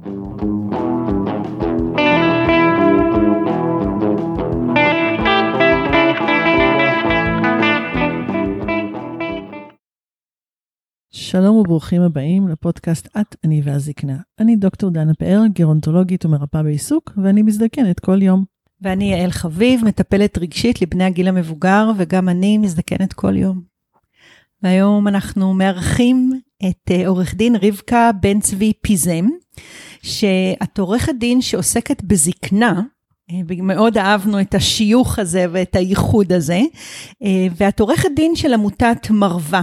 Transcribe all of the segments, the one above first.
שלום וברוכים הבאים לפודקאסט את, אני והזקנה. אני דוקטור דנה פאר, גרונטולוגית ומרפאה בעיסוק, ואני מזדקנת כל יום. ואני יעל חביב, מטפלת רגשית לבני הגיל המבוגר, וגם אני מזדקנת כל יום. והיום אנחנו מארחים את אה, עורך דין רבקה בן צבי פיזם, שאת עורכת דין שעוסקת בזקנה, אה, מאוד אהבנו את השיוך הזה ואת הייחוד הזה, אה, ואת עורכת דין של עמותת מרווה.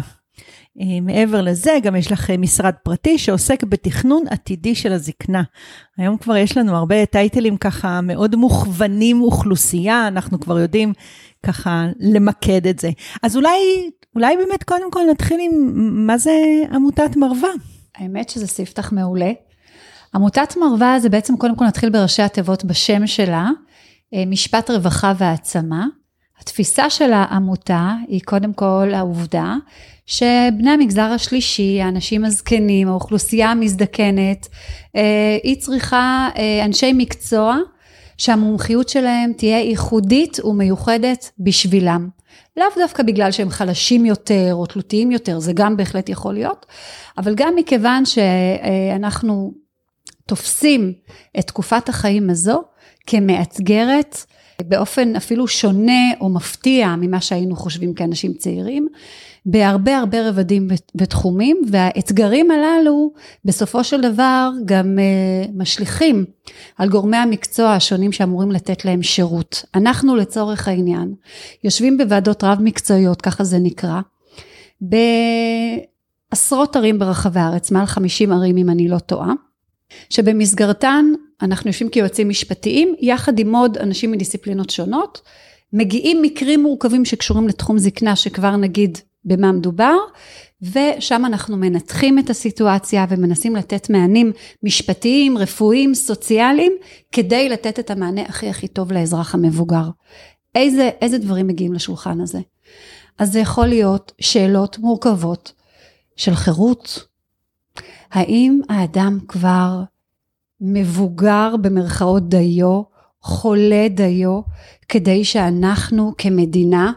אה, מעבר לזה, גם יש לך משרד פרטי שעוסק בתכנון עתידי של הזקנה. היום כבר יש לנו הרבה טייטלים ככה מאוד מוכוונים אוכלוסייה, אנחנו כבר יודעים ככה למקד את זה. אז אולי, אולי באמת קודם כל נתחיל עם מה זה עמותת מרווה. האמת שזה ספתח מעולה. עמותת מרווה זה בעצם קודם כל נתחיל בראשי התיבות בשם שלה, אה, משפט רווחה והעצמה. התפיסה של העמותה היא קודם כל העובדה שבני המגזר השלישי, האנשים הזקנים, האוכלוסייה המזדקנת, אה, היא צריכה אה, אנשי מקצוע שהמומחיות שלהם תהיה ייחודית ומיוחדת בשבילם. לאו דווקא בגלל שהם חלשים יותר או תלותיים יותר, זה גם בהחלט יכול להיות, אבל גם מכיוון שאנחנו תופסים את תקופת החיים הזו כמאתגרת, באופן אפילו שונה או מפתיע ממה שהיינו חושבים כאנשים צעירים, בהרבה הרבה רבדים ותחומים, והאתגרים הללו בסופו של דבר גם uh, משליכים על גורמי המקצוע השונים שאמורים לתת להם שירות. אנחנו לצורך העניין יושבים בוועדות רב מקצועיות, ככה זה נקרא, בעשרות ערים ברחבי הארץ, מעל 50 ערים אם אני לא טועה. שבמסגרתן אנחנו יושבים כיועצים משפטיים, יחד עם עוד אנשים מדיסציפלינות שונות, מגיעים מקרים מורכבים שקשורים לתחום זקנה, שכבר נגיד במה מדובר, ושם אנחנו מנתחים את הסיטואציה ומנסים לתת מענים משפטיים, רפואיים, סוציאליים, כדי לתת את המענה הכי הכי טוב לאזרח המבוגר. איזה, איזה דברים מגיעים לשולחן הזה? אז זה יכול להיות שאלות מורכבות של חירות, האם האדם כבר מבוגר במרכאות דיו, חולה דיו, כדי שאנחנו כמדינה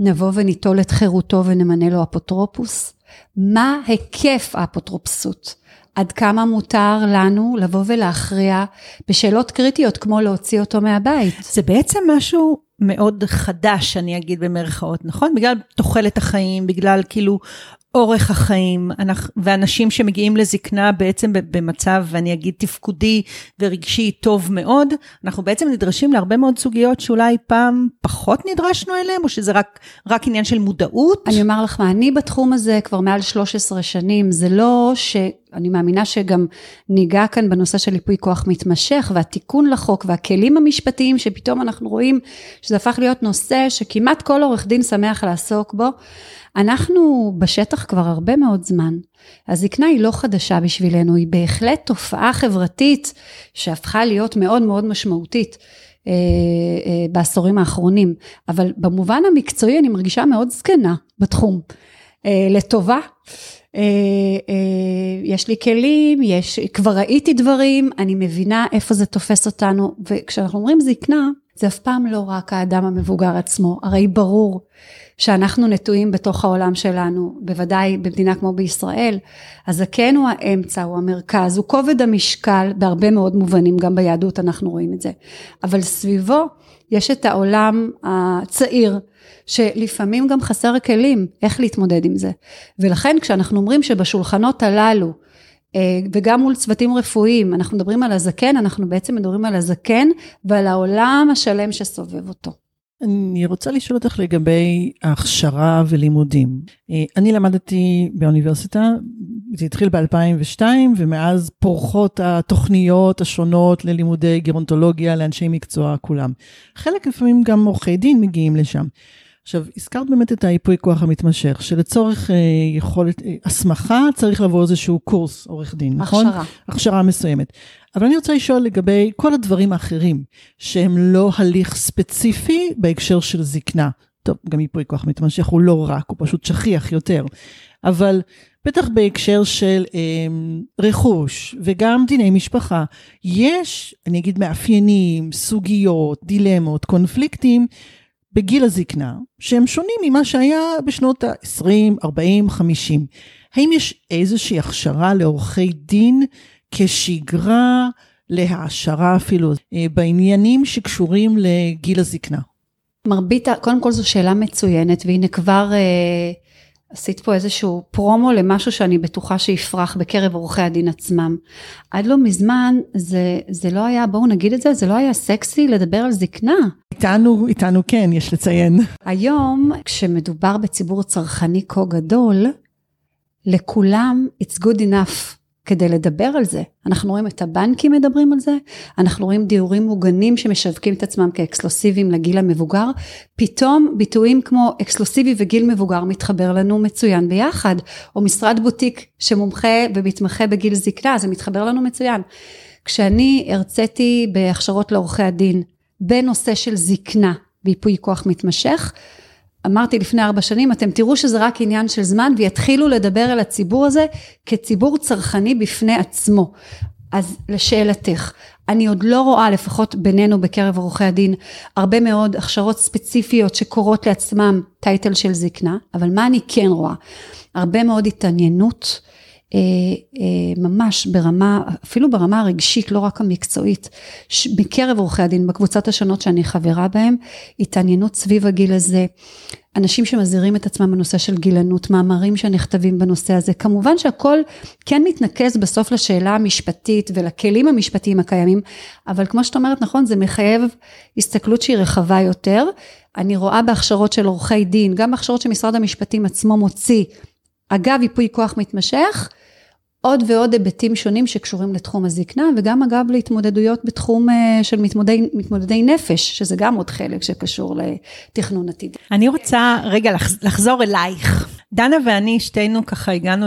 נבוא וניטול את חירותו ונמנה לו אפוטרופוס? מה היקף האפוטרופסות? עד כמה מותר לנו לבוא ולהכריע בשאלות קריטיות כמו להוציא אותו מהבית? זה בעצם משהו מאוד חדש, אני אגיד במרכאות, נכון? בגלל תוחלת החיים, בגלל כאילו אורך החיים, ואנשים שמגיעים לזקנה בעצם במצב, אני אגיד, תפקודי ורגשי טוב מאוד, אנחנו בעצם נדרשים להרבה מאוד סוגיות שאולי פעם פחות נדרשנו אליהן, או שזה רק, רק עניין של מודעות? אני אומר לך מה, אני בתחום הזה כבר מעל 13 שנים, זה לא ש... אני מאמינה שגם ניגע כאן בנושא של ייפוי כוח מתמשך והתיקון לחוק והכלים המשפטיים שפתאום אנחנו רואים שזה הפך להיות נושא שכמעט כל עורך דין שמח לעסוק בו. אנחנו בשטח כבר הרבה מאוד זמן. הזקנה היא לא חדשה בשבילנו, היא בהחלט תופעה חברתית שהפכה להיות מאוד מאוד משמעותית. אה, אה, בעשורים האחרונים, אבל במובן המקצועי אני מרגישה מאוד זקנה בתחום, אה, לטובה. יש לי כלים, יש, כבר ראיתי דברים, אני מבינה איפה זה תופס אותנו, וכשאנחנו אומרים זקנה, זה אף פעם לא רק האדם המבוגר עצמו, הרי ברור שאנחנו נטועים בתוך העולם שלנו, בוודאי במדינה כמו בישראל, הזקן הוא האמצע, הוא המרכז, הוא כובד המשקל בהרבה מאוד מובנים, גם ביהדות אנחנו רואים את זה, אבל סביבו יש את העולם הצעיר, שלפעמים גם חסר כלים איך להתמודד עם זה. ולכן כשאנחנו אומרים שבשולחנות הללו, אה, וגם מול צוותים רפואיים, אנחנו מדברים על הזקן, אנחנו בעצם מדברים על הזקן ועל העולם השלם שסובב אותו. אני רוצה לשאול אותך לגבי הכשרה ולימודים. אה, אני למדתי באוניברסיטה, זה התחיל ב-2002, ומאז פורחות התוכניות השונות ללימודי גרונטולוגיה לאנשי מקצוע כולם. חלק לפעמים גם עורכי דין מגיעים לשם. עכשיו, הזכרת באמת את היפוי כוח המתמשך, שלצורך אה, יכולת, אה, הסמכה צריך לעבור איזשהו קורס עורך דין, נכון? הכשרה. הכשרה מסוימת. אבל אני רוצה לשאול לגבי כל הדברים האחרים, שהם לא הליך ספציפי בהקשר של זקנה. טוב, גם ייפוי כוח מתמשך הוא לא רק, הוא פשוט שכיח יותר. אבל בטח בהקשר של אה, רכוש וגם דיני משפחה, יש, אני אגיד, מאפיינים, סוגיות, דילמות, קונפליקטים בגיל הזקנה, שהם שונים ממה שהיה בשנות ה-20, 40, 50. האם יש איזושהי הכשרה לעורכי דין כשגרה, להעשרה אפילו, אה, בעניינים שקשורים לגיל הזקנה? מרבית, קודם כל זו שאלה מצוינת, והנה כבר אה, עשית פה איזשהו פרומו למשהו שאני בטוחה שיפרח בקרב עורכי הדין עצמם. עד לא מזמן זה, זה לא היה, בואו נגיד את זה, זה לא היה סקסי לדבר על זקנה. איתנו, איתנו כן, יש לציין. היום, כשמדובר בציבור צרכני כה גדול, לכולם it's good enough כדי לדבר על זה. אנחנו רואים את הבנקים מדברים על זה, אנחנו רואים דיורים מוגנים שמשווקים את עצמם כאקסקלוסיביים לגיל המבוגר, פתאום ביטויים כמו אקסקלוסיבי וגיל מבוגר מתחבר לנו מצוין ביחד, או משרד בוטיק שמומחה ומתמחה בגיל זקנה, זה מתחבר לנו מצוין. כשאני הרציתי בהכשרות לעורכי הדין בנושא של זקנה וייפוי כוח מתמשך, אמרתי לפני ארבע שנים, אתם תראו שזה רק עניין של זמן ויתחילו לדבר על הציבור הזה כציבור צרכני בפני עצמו. אז לשאלתך, אני עוד לא רואה, לפחות בינינו בקרב עורכי הדין, הרבה מאוד הכשרות ספציפיות שקורות לעצמם טייטל של זקנה, אבל מה אני כן רואה? הרבה מאוד התעניינות ממש ברמה, אפילו ברמה הרגשית, לא רק המקצועית, מקרב עורכי הדין, בקבוצות השונות שאני חברה בהן, התעניינות סביב הגיל הזה, אנשים שמזהירים את עצמם בנושא של גילנות, מאמרים שנכתבים בנושא הזה, כמובן שהכל כן מתנקז בסוף לשאלה המשפטית ולכלים המשפטיים הקיימים, אבל כמו שאת אומרת, נכון, זה מחייב הסתכלות שהיא רחבה יותר. אני רואה בהכשרות של עורכי דין, גם בהכשרות שמשרד המשפטים עצמו מוציא, אגב ייפוי כוח מתמשך, עוד ועוד היבטים שונים שקשורים לתחום הזקנה, וגם אגב להתמודדויות בתחום אה, של מתמודדי, מתמודדי נפש, שזה גם עוד חלק שקשור לתכנון עתידי. אני רוצה רגע לחזור אלייך. דנה ואני שתינו ככה הגענו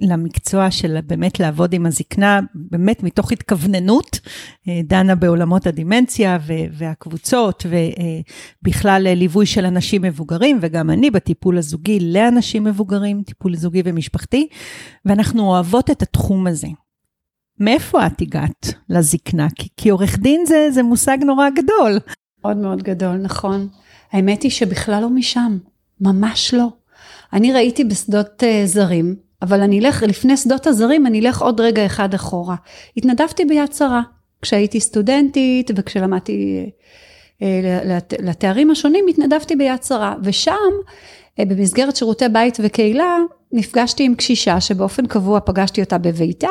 למקצוע של באמת לעבוד עם הזקנה, באמת מתוך התכווננות, אה, דנה בעולמות הדימנציה והקבוצות, ובכלל אה, ליווי של אנשים מבוגרים, וגם אני בטיפול הזוגי לאנשים מבוגרים, טיפול זוגי ומשפחתי, ואנחנו אוהבות את התחום הזה. מאיפה את הגעת לזקנה? כי, כי עורך דין זה, זה מושג נורא גדול. מאוד מאוד גדול, נכון. האמת היא שבכלל לא משם, ממש לא. אני ראיתי בשדות uh, זרים, אבל אני אלך, לפני שדות הזרים, אני אלך עוד רגע אחד אחורה. התנדבתי ביד שרה, כשהייתי סטודנטית וכשלמדתי uh, לת, לתארים השונים, התנדבתי ביד שרה. ושם, במסגרת שירותי בית וקהילה, נפגשתי עם קשישה שבאופן קבוע פגשתי אותה בביתה,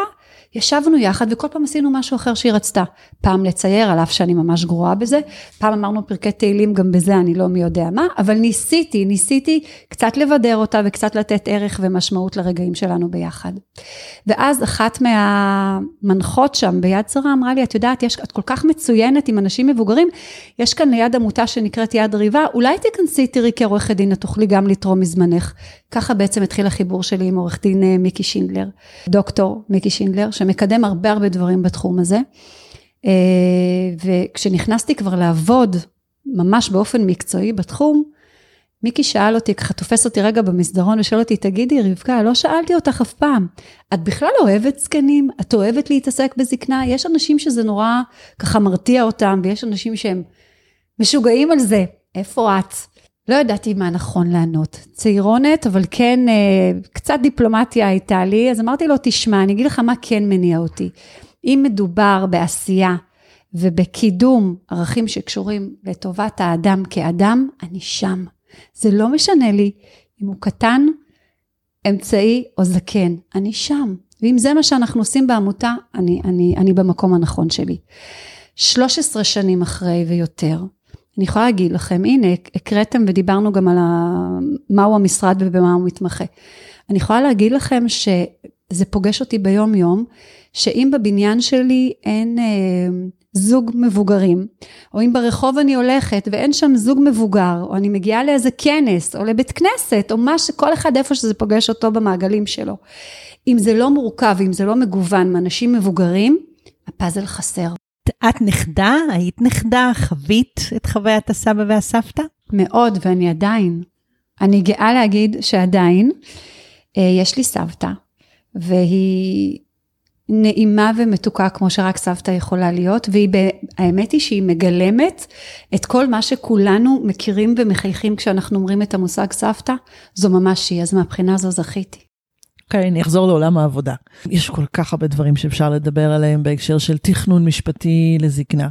ישבנו יחד וכל פעם עשינו משהו אחר שהיא רצתה. פעם לצייר, על אף שאני ממש גרועה בזה, פעם אמרנו פרקי תהילים, גם בזה אני לא מי יודע מה, אבל ניסיתי, ניסיתי קצת לבדר אותה וקצת לתת ערך ומשמעות לרגעים שלנו ביחד. ואז אחת מהמנחות שם ביד שרה אמרה לי, את יודעת, יש, את כל כך מצוינת עם אנשים מבוגרים, יש כאן ליד עמותה שנקראת יד ריבה, אולי תיכנסי תראי כעורכת דין, את תוכלי גם לתרום מזמנך. ככה בעצם התחיל החיבור שלי עם עורך דין אה, מיקי שינדלר, דוקטור מיקי שינדלר, שמקדם הרבה הרבה דברים בתחום הזה. אה, וכשנכנסתי כבר לעבוד ממש באופן מקצועי בתחום, מיקי שאל אותי, ככה תופס אותי רגע במסדרון ושואל אותי, תגידי רבקה, לא שאלתי אותך אף פעם, את בכלל אוהבת זקנים? את אוהבת להתעסק בזקנה? יש אנשים שזה נורא ככה מרתיע אותם, ויש אנשים שהם משוגעים על זה. איפה את? לא ידעתי מה נכון לענות. צעירונת, אבל כן, אה, קצת דיפלומטיה הייתה לי, אז אמרתי לו, תשמע, אני אגיד לך מה כן מניע אותי. אם מדובר בעשייה ובקידום ערכים שקשורים לטובת האדם כאדם, אני שם. זה לא משנה לי אם הוא קטן, אמצעי או זקן, אני שם. ואם זה מה שאנחנו עושים בעמותה, אני, אני, אני במקום הנכון שלי. 13 שנים אחרי ויותר, אני יכולה להגיד לכם, הנה, הקראתם ודיברנו גם על ה... מהו המשרד ובמה הוא מתמחה. אני יכולה להגיד לכם שזה פוגש אותי ביום יום, שאם בבניין שלי אין אה, זוג מבוגרים, או אם ברחוב אני הולכת ואין שם זוג מבוגר, או אני מגיעה לאיזה כנס, או לבית כנסת, או מה שכל אחד איפה שזה פוגש אותו במעגלים שלו. אם זה לא מורכב, אם זה לא מגוון מאנשים מבוגרים, הפאזל חסר. את נכדה? היית נכדה? חווית את חוויית הסבא והסבתא? מאוד, ואני עדיין. אני גאה להגיד שעדיין. יש לי סבתא, והיא נעימה ומתוקה כמו שרק סבתא יכולה להיות, והאמת היא שהיא מגלמת את כל מה שכולנו מכירים ומחייכים כשאנחנו אומרים את המושג סבתא, זו ממש היא, אז מהבחינה הזו זכיתי. אוקיי, אני אחזור לעולם העבודה. יש כל כך הרבה דברים שאפשר לדבר עליהם בהקשר של תכנון משפטי לזקנה.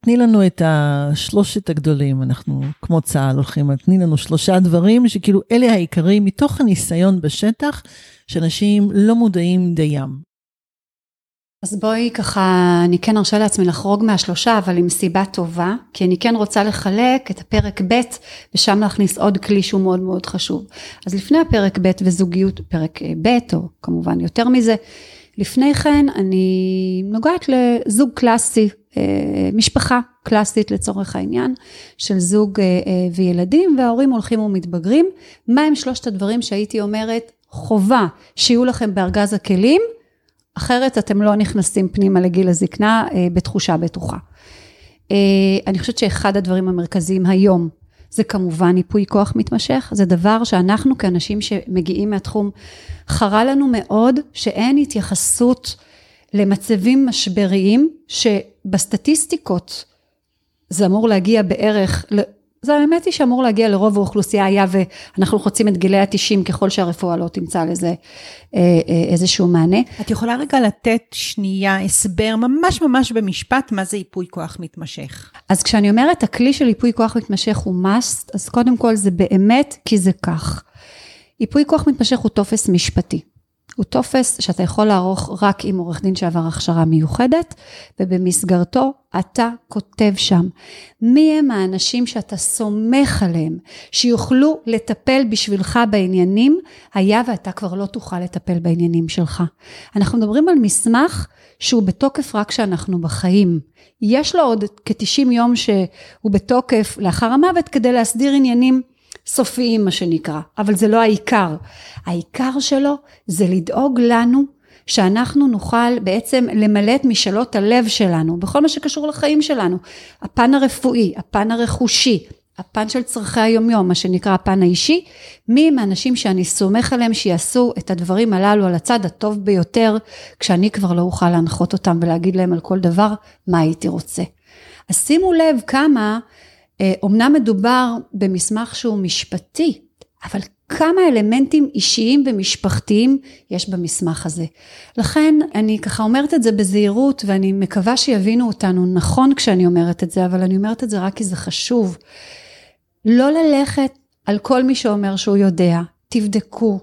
תני לנו את השלושת הגדולים, אנחנו כמו צה"ל הולכים, תני לנו שלושה דברים שכאילו אלה העיקרים מתוך הניסיון בשטח, שאנשים לא מודעים דיים. אז בואי ככה, אני כן ארשה לעצמי לחרוג מהשלושה, אבל עם סיבה טובה, כי אני כן רוצה לחלק את הפרק ב' ושם להכניס עוד כלי שהוא מאוד מאוד חשוב. אז לפני הפרק ב' וזוגיות, פרק ב', או כמובן יותר מזה, לפני כן אני נוגעת לזוג קלאסי, אה, משפחה קלאסית לצורך העניין, של זוג אה, אה, וילדים, וההורים הולכים ומתבגרים. מה הם שלושת הדברים שהייתי אומרת, חובה שיהיו לכם בארגז הכלים, אחרת אתם לא נכנסים פנימה לגיל הזקנה בתחושה בטוחה. אני חושבת שאחד הדברים המרכזיים היום, זה כמובן ייפוי כוח מתמשך, זה דבר שאנחנו כאנשים שמגיעים מהתחום, חרה לנו מאוד שאין התייחסות למצבים משבריים שבסטטיסטיקות זה אמור להגיע בערך, זה האמת היא שאמור להגיע לרוב האוכלוסייה היה ואנחנו חוצים את גילי התשעים ככל שהרפואה לא תמצא לזה אה, אה, איזשהו מענה. את יכולה רגע לתת שנייה הסבר ממש ממש במשפט מה זה ייפוי כוח מתמשך. אז כשאני אומרת הכלי של ייפוי כוח מתמשך הוא must, אז קודם כל זה באמת כי זה כך. ייפוי כוח מתמשך הוא טופס משפטי. הוא טופס שאתה יכול לערוך רק עם עורך דין שעבר הכשרה מיוחדת, ובמסגרתו אתה כותב שם מי הם האנשים שאתה סומך עליהם, שיוכלו לטפל בשבילך בעניינים, היה ואתה כבר לא תוכל לטפל בעניינים שלך. אנחנו מדברים על מסמך שהוא בתוקף רק כשאנחנו בחיים. יש לו עוד כ-90 יום שהוא בתוקף לאחר המוות כדי להסדיר עניינים סופיים מה שנקרא, אבל זה לא העיקר. העיקר שלו זה לדאוג לנו שאנחנו נוכל בעצם למלא את משאלות הלב שלנו בכל מה שקשור לחיים שלנו. הפן הרפואי, הפן הרכושי, הפן של צורכי היומיום, מה שנקרא הפן האישי, מי הם האנשים שאני סומך עליהם שיעשו את הדברים הללו על הצד הטוב ביותר, כשאני כבר לא אוכל להנחות אותם ולהגיד להם על כל דבר מה הייתי רוצה. אז שימו לב כמה אומנם אה, מדובר במסמך שהוא משפטי, אבל כמה אלמנטים אישיים ומשפחתיים יש במסמך הזה. לכן אני ככה אומרת את זה בזהירות ואני מקווה שיבינו אותנו נכון כשאני אומרת את זה, אבל אני אומרת את זה רק כי זה חשוב. לא ללכת על כל מי שאומר שהוא יודע, תבדקו.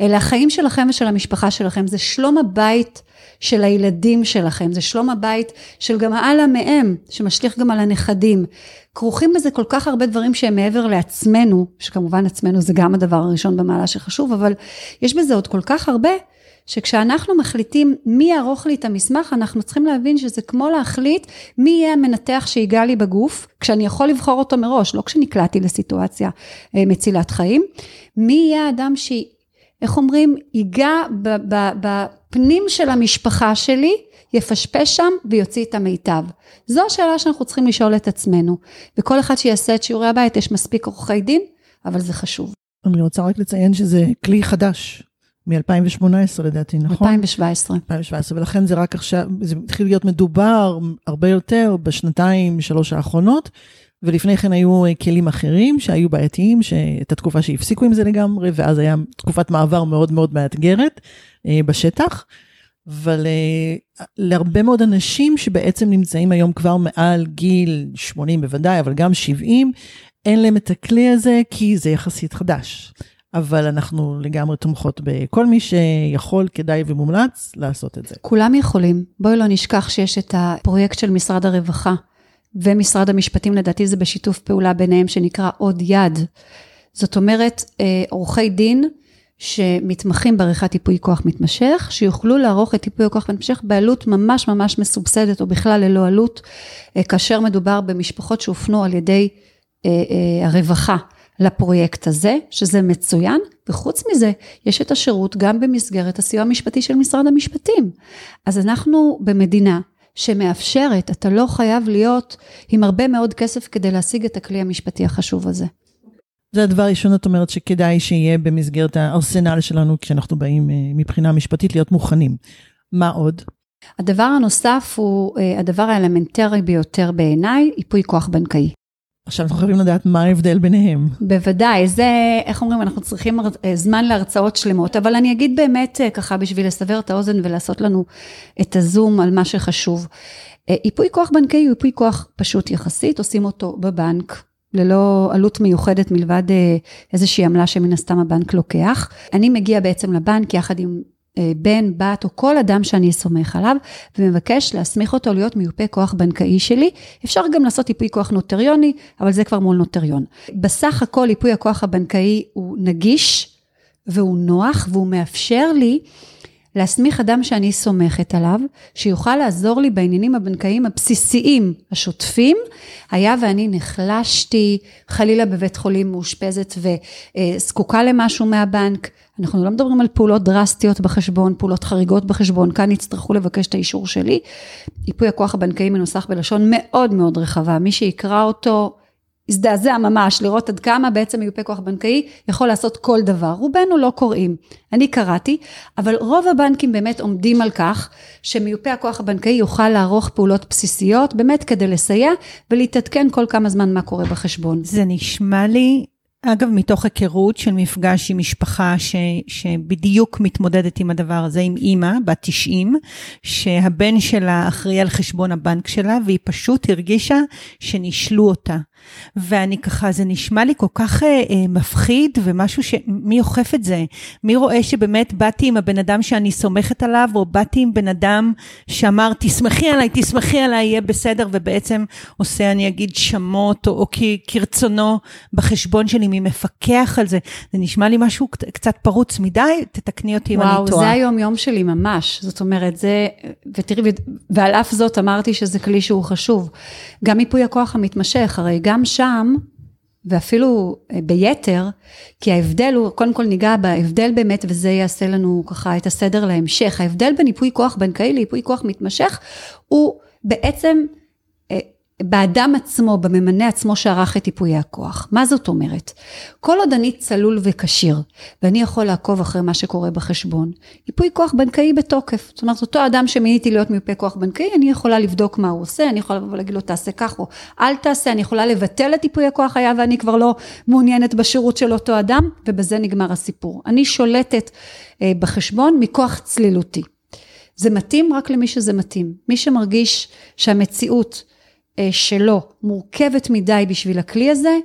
אלה החיים שלכם ושל המשפחה שלכם, זה שלום הבית של הילדים שלכם, זה שלום הבית של גם הלאה מהם, שמשליך גם על הנכדים. כרוכים בזה כל כך הרבה דברים שהם מעבר לעצמנו, שכמובן עצמנו זה גם הדבר הראשון במעלה שחשוב, אבל יש בזה עוד כל כך הרבה, שכשאנחנו מחליטים מי יערוך לי את המסמך, אנחנו צריכים להבין שזה כמו להחליט מי יהיה המנתח שיגע לי בגוף, כשאני יכול לבחור אותו מראש, לא כשנקלעתי לסיטואציה אה, מצילת חיים, מי יהיה האדם ש... איך אומרים, ייגע בפנים של המשפחה שלי, יפשפש שם ויוציא את המיטב. זו השאלה שאנחנו צריכים לשאול את עצמנו. וכל אחד שיעשה את שיעורי הבית, יש מספיק עורכי דין, אבל זה חשוב. אני רוצה רק לציין שזה כלי חדש, מ-2018 לדעתי, נכון? 2017. 2017, ולכן זה רק עכשיו, זה התחיל להיות מדובר הרבה יותר בשנתיים, שלוש האחרונות, ולפני כן היו כלים אחרים שהיו בעייתיים, שאת התקופה שהפסיקו עם זה לגמרי, ואז היה תקופת מעבר מאוד מאוד מאתגרת אה, בשטח. אבל uh, להרבה מאוד אנשים שבעצם נמצאים היום כבר מעל גיל 80 בוודאי, אבל גם 70, אין להם את הכלי הזה כי זה יחסית חדש. אבל אנחנו לגמרי תומכות בכל מי שיכול, כדאי ומומלץ לעשות את זה. כולם יכולים. בואי לא נשכח שיש את הפרויקט של משרד הרווחה ומשרד המשפטים, לדעתי זה בשיתוף פעולה ביניהם, שנקרא עוד יד. זאת אומרת, אה, עורכי דין, שמתמחים בעריכת ייפוי כוח מתמשך, שיוכלו לערוך את ייפוי הכוח מתמשך בעלות ממש ממש מסובסדת, או בכלל ללא עלות, אה, כאשר מדובר במשפחות שהופנו על ידי אה, הרווחה לפרויקט הזה, שזה מצוין, וחוץ מזה, יש את השירות גם במסגרת הסיוע המשפטי של משרד המשפטים. אז אנחנו במדינה שמאפשרת, אתה לא חייב להיות עם הרבה מאוד כסף כדי להשיג את הכלי המשפטי החשוב הזה. זה הדבר הראשון, את אומרת שכדאי שיהיה במסגרת הארסנל שלנו כשאנחנו באים מבחינה משפטית להיות מוכנים. מה עוד? הדבר הנוסף הוא הדבר האלמנטרי ביותר בעיניי, ייפוי כוח בנקאי. עכשיו אנחנו חייבים לדעת מה ההבדל ביניהם. בוודאי, זה, איך אומרים, אנחנו צריכים זמן להרצאות שלמות, אבל אני אגיד באמת ככה בשביל לסבר את האוזן ולעשות לנו את הזום על מה שחשוב. ייפוי כוח בנקאי הוא ייפוי כוח פשוט יחסית, עושים אותו בבנק. ללא עלות מיוחדת מלבד איזושהי עמלה שמן הסתם הבנק לוקח. אני מגיע בעצם לבנק יחד עם אה, בן, בת או כל אדם שאני סומך עליו, ומבקש להסמיך אותו להיות מיופה כוח בנקאי שלי. אפשר גם לעשות ייפוי כוח נוטריוני, אבל זה כבר מול נוטריון. בסך הכל ייפוי הכוח הבנקאי הוא נגיש, והוא נוח, והוא מאפשר לי להסמיך אדם שאני סומכת עליו, שיוכל לעזור לי בעניינים הבנקאיים הבסיסיים, השוטפים, היה ואני נחלשתי, חלילה בבית חולים מאושפזת וזקוקה למשהו מהבנק. אנחנו לא מדברים על פעולות דרסטיות בחשבון, פעולות חריגות בחשבון, כאן יצטרכו לבקש את האישור שלי. ייפוי הכוח הבנקאי מנוסח בלשון מאוד מאוד רחבה, מי שיקרא אותו הזדעזע ממש לראות עד כמה בעצם מיופה כוח בנקאי יכול לעשות כל דבר. רובנו לא קוראים, אני קראתי, אבל רוב הבנקים באמת עומדים על כך שמיופה הכוח הבנקאי יוכל לערוך פעולות בסיסיות, באמת כדי לסייע ולהתעדכן כל כמה זמן מה קורה בחשבון. זה נשמע לי אגב, מתוך היכרות של מפגש עם משפחה ש, שבדיוק מתמודדת עם הדבר הזה, עם אימא, בת 90, שהבן שלה אחראי על חשבון הבנק שלה, והיא פשוט הרגישה שנישלו אותה. ואני ככה, זה נשמע לי כל כך אה, אה, מפחיד, ומשהו ש... מי אוכף את זה? מי רואה שבאמת באתי עם הבן אדם שאני סומכת עליו, או באתי עם בן אדם שאמר, תסמכי עליי, תסמכי עליי, יהיה בסדר, ובעצם עושה, אני אגיד, שמות, או, או כרצונו בחשבון שלי, מי מפקח על זה? זה נשמע לי משהו קצת פרוץ מדי, תתקני אותי אם אני טועה. וואו, זה היום-יום שלי ממש. זאת אומרת, זה, ותראי, ועל אף זאת אמרתי שזה כלי שהוא חשוב. גם ייפוי הכוח המתמשך, הרי גם שם, ואפילו אה, ביתר, כי ההבדל הוא, קודם כל ניגע בהבדל באמת, וזה יעשה לנו ככה את הסדר להמשך. ההבדל בין ייפוי כוח בנקאי לייפוי כוח מתמשך, הוא בעצם באדם עצמו, בממנה עצמו שערך את ייפויי הכוח. מה זאת אומרת? כל עוד אני צלול וכשיר, ואני יכול לעקוב אחרי מה שקורה בחשבון, ייפוי כוח בנקאי בתוקף. זאת אומרת, אותו אדם שמיניתי להיות מיופה כוח בנקאי, אני יכולה לבדוק מה הוא עושה, אני יכולה להגיד לו תעשה כך או אל תעשה, אני יכולה לבטל את ייפוי הכוח היה ואני כבר לא מעוניינת בשירות של אותו אדם, ובזה נגמר הסיפור. אני שולטת אה, בחשבון מכוח צלילותי. זה מתאים רק למי שזה מתאים. מי שמרגיש שהמציאות שלו מורכבת מדי בשביל הכלי הזה,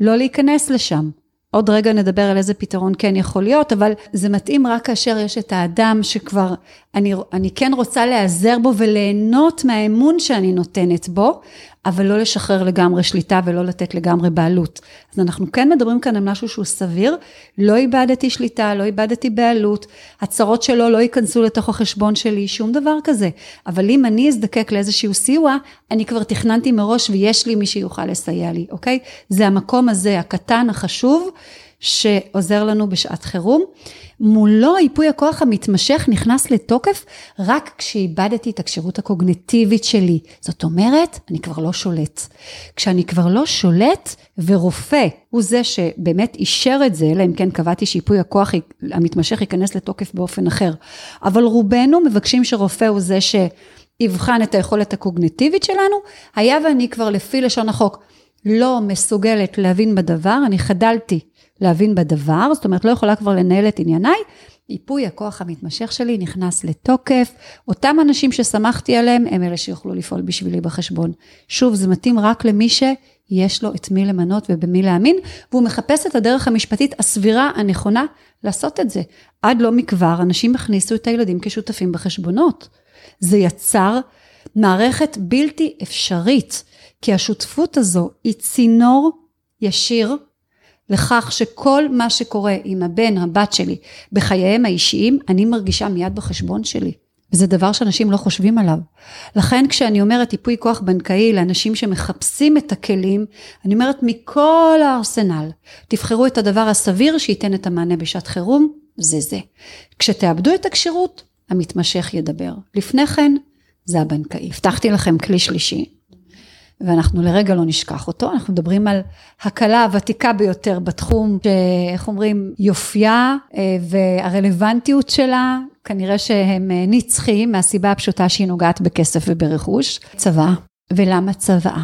לא להיכנס לשם. עוד רגע נדבר על איזה פתרון כן יכול להיות, אבל זה מתאים רק כאשר יש את האדם שכבר, אני, אני כן רוצה להיעזר בו וליהנות מהאמון שאני נותנת בו, אבל לא לשחרר לגמרי שליטה ולא לתת לגמרי בעלות. אז אנחנו כן מדברים כאן על משהו שהוא סביר, לא איבדתי שליטה, לא איבדתי בעלות, הצרות שלו לא ייכנסו לתוך החשבון שלי, שום דבר כזה. אבל אם אני אזדקק לאיזשהו סיוע, אני כבר תכננתי מראש ויש לי מי שיוכל לסייע לי, אוקיי? זה המקום הזה, הקטן, החשוב, שעוזר לנו בשעת חירום. מולו ייפוי הכוח המתמשך נכנס לתוקף רק כשאיבדתי את הכשירות הקוגנטיבית שלי. זאת אומרת, אני כבר לא שולט. כשאני כבר לא שולט, ורופא הוא זה שבאמת אישר את זה, אלא אם כן קבעתי שייפוי הכוח המתמשך ייכנס לתוקף באופן אחר. אבל רובנו מבקשים שרופא הוא זה שיבחן את היכולת הקוגנטיבית שלנו, היה ואני כבר לפי לשון החוק לא מסוגלת להבין בדבר, אני חדלתי להבין בדבר, זאת אומרת לא יכולה כבר לנהל את ענייניי, ייפוי הכוח המתמשך שלי נכנס לתוקף, אותם אנשים שסמכתי עליהם הם אלה שיוכלו לפעול בשבילי בחשבון. שוב, זה מתאים רק למי שיש לו את מי למנות ובמי להאמין, והוא מחפש את הדרך המשפטית הסבירה, הנכונה, לעשות את זה. עד לא מכבר אנשים הכניסו את הילדים כשותפים בחשבונות. זה יצר מערכת בלתי אפשרית, כי השותפות הזו היא צינור ישיר לכך שכל מה שקורה עם הבן, הבת שלי, בחייהם האישיים, אני מרגישה מיד בחשבון שלי. וזה דבר שאנשים לא חושבים עליו. לכן כשאני אומרת ייפוי כוח בנקאי לאנשים שמחפשים את הכלים, אני אומרת מכל הארסנל, תבחרו את הדבר הסביר שייתן את המענה בשעת חירום, זה זה. כשתאבדו את הכשירות, המתמשך ידבר. לפני כן, זה הבנקאי. הבטחתי לכם כלי שלישי. ואנחנו לרגע לא נשכח אותו, אנחנו מדברים על הקלה הוותיקה ביותר בתחום, שאיך אומרים, יופייה אה, והרלוונטיות שלה, כנראה שהם אה, נצחיים מהסיבה הפשוטה שהיא נוגעת בכסף וברכוש. צבא. ולמה צבא?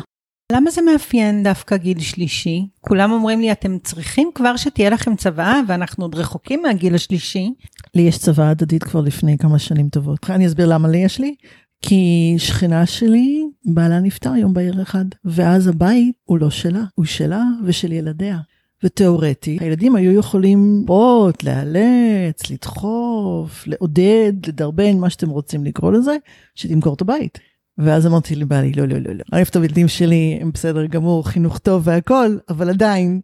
למה זה מאפיין דווקא גיל שלישי? כולם אומרים לי, אתם צריכים כבר שתהיה לכם צוואה, ואנחנו עוד רחוקים מהגיל השלישי. לי יש צוואה הדדית כבר לפני כמה שנים טובות. אני אסביר למה לי יש לי. כי שכנה שלי, בעלה נפטר יום בהיר אחד, ואז הבית הוא לא שלה, הוא שלה ושל ילדיה. ותאורטי, הילדים היו יכולים לראות, לאלץ, לדחוף, לעודד, לדרבן, מה שאתם רוצים לקרוא לזה, שתמכור את הבית. ואז אמרתי לבעלי, לא, לא, לא, לא. אני אוהבת את הילדים שלי, הם בסדר גמור, חינוך טוב והכל, אבל עדיין,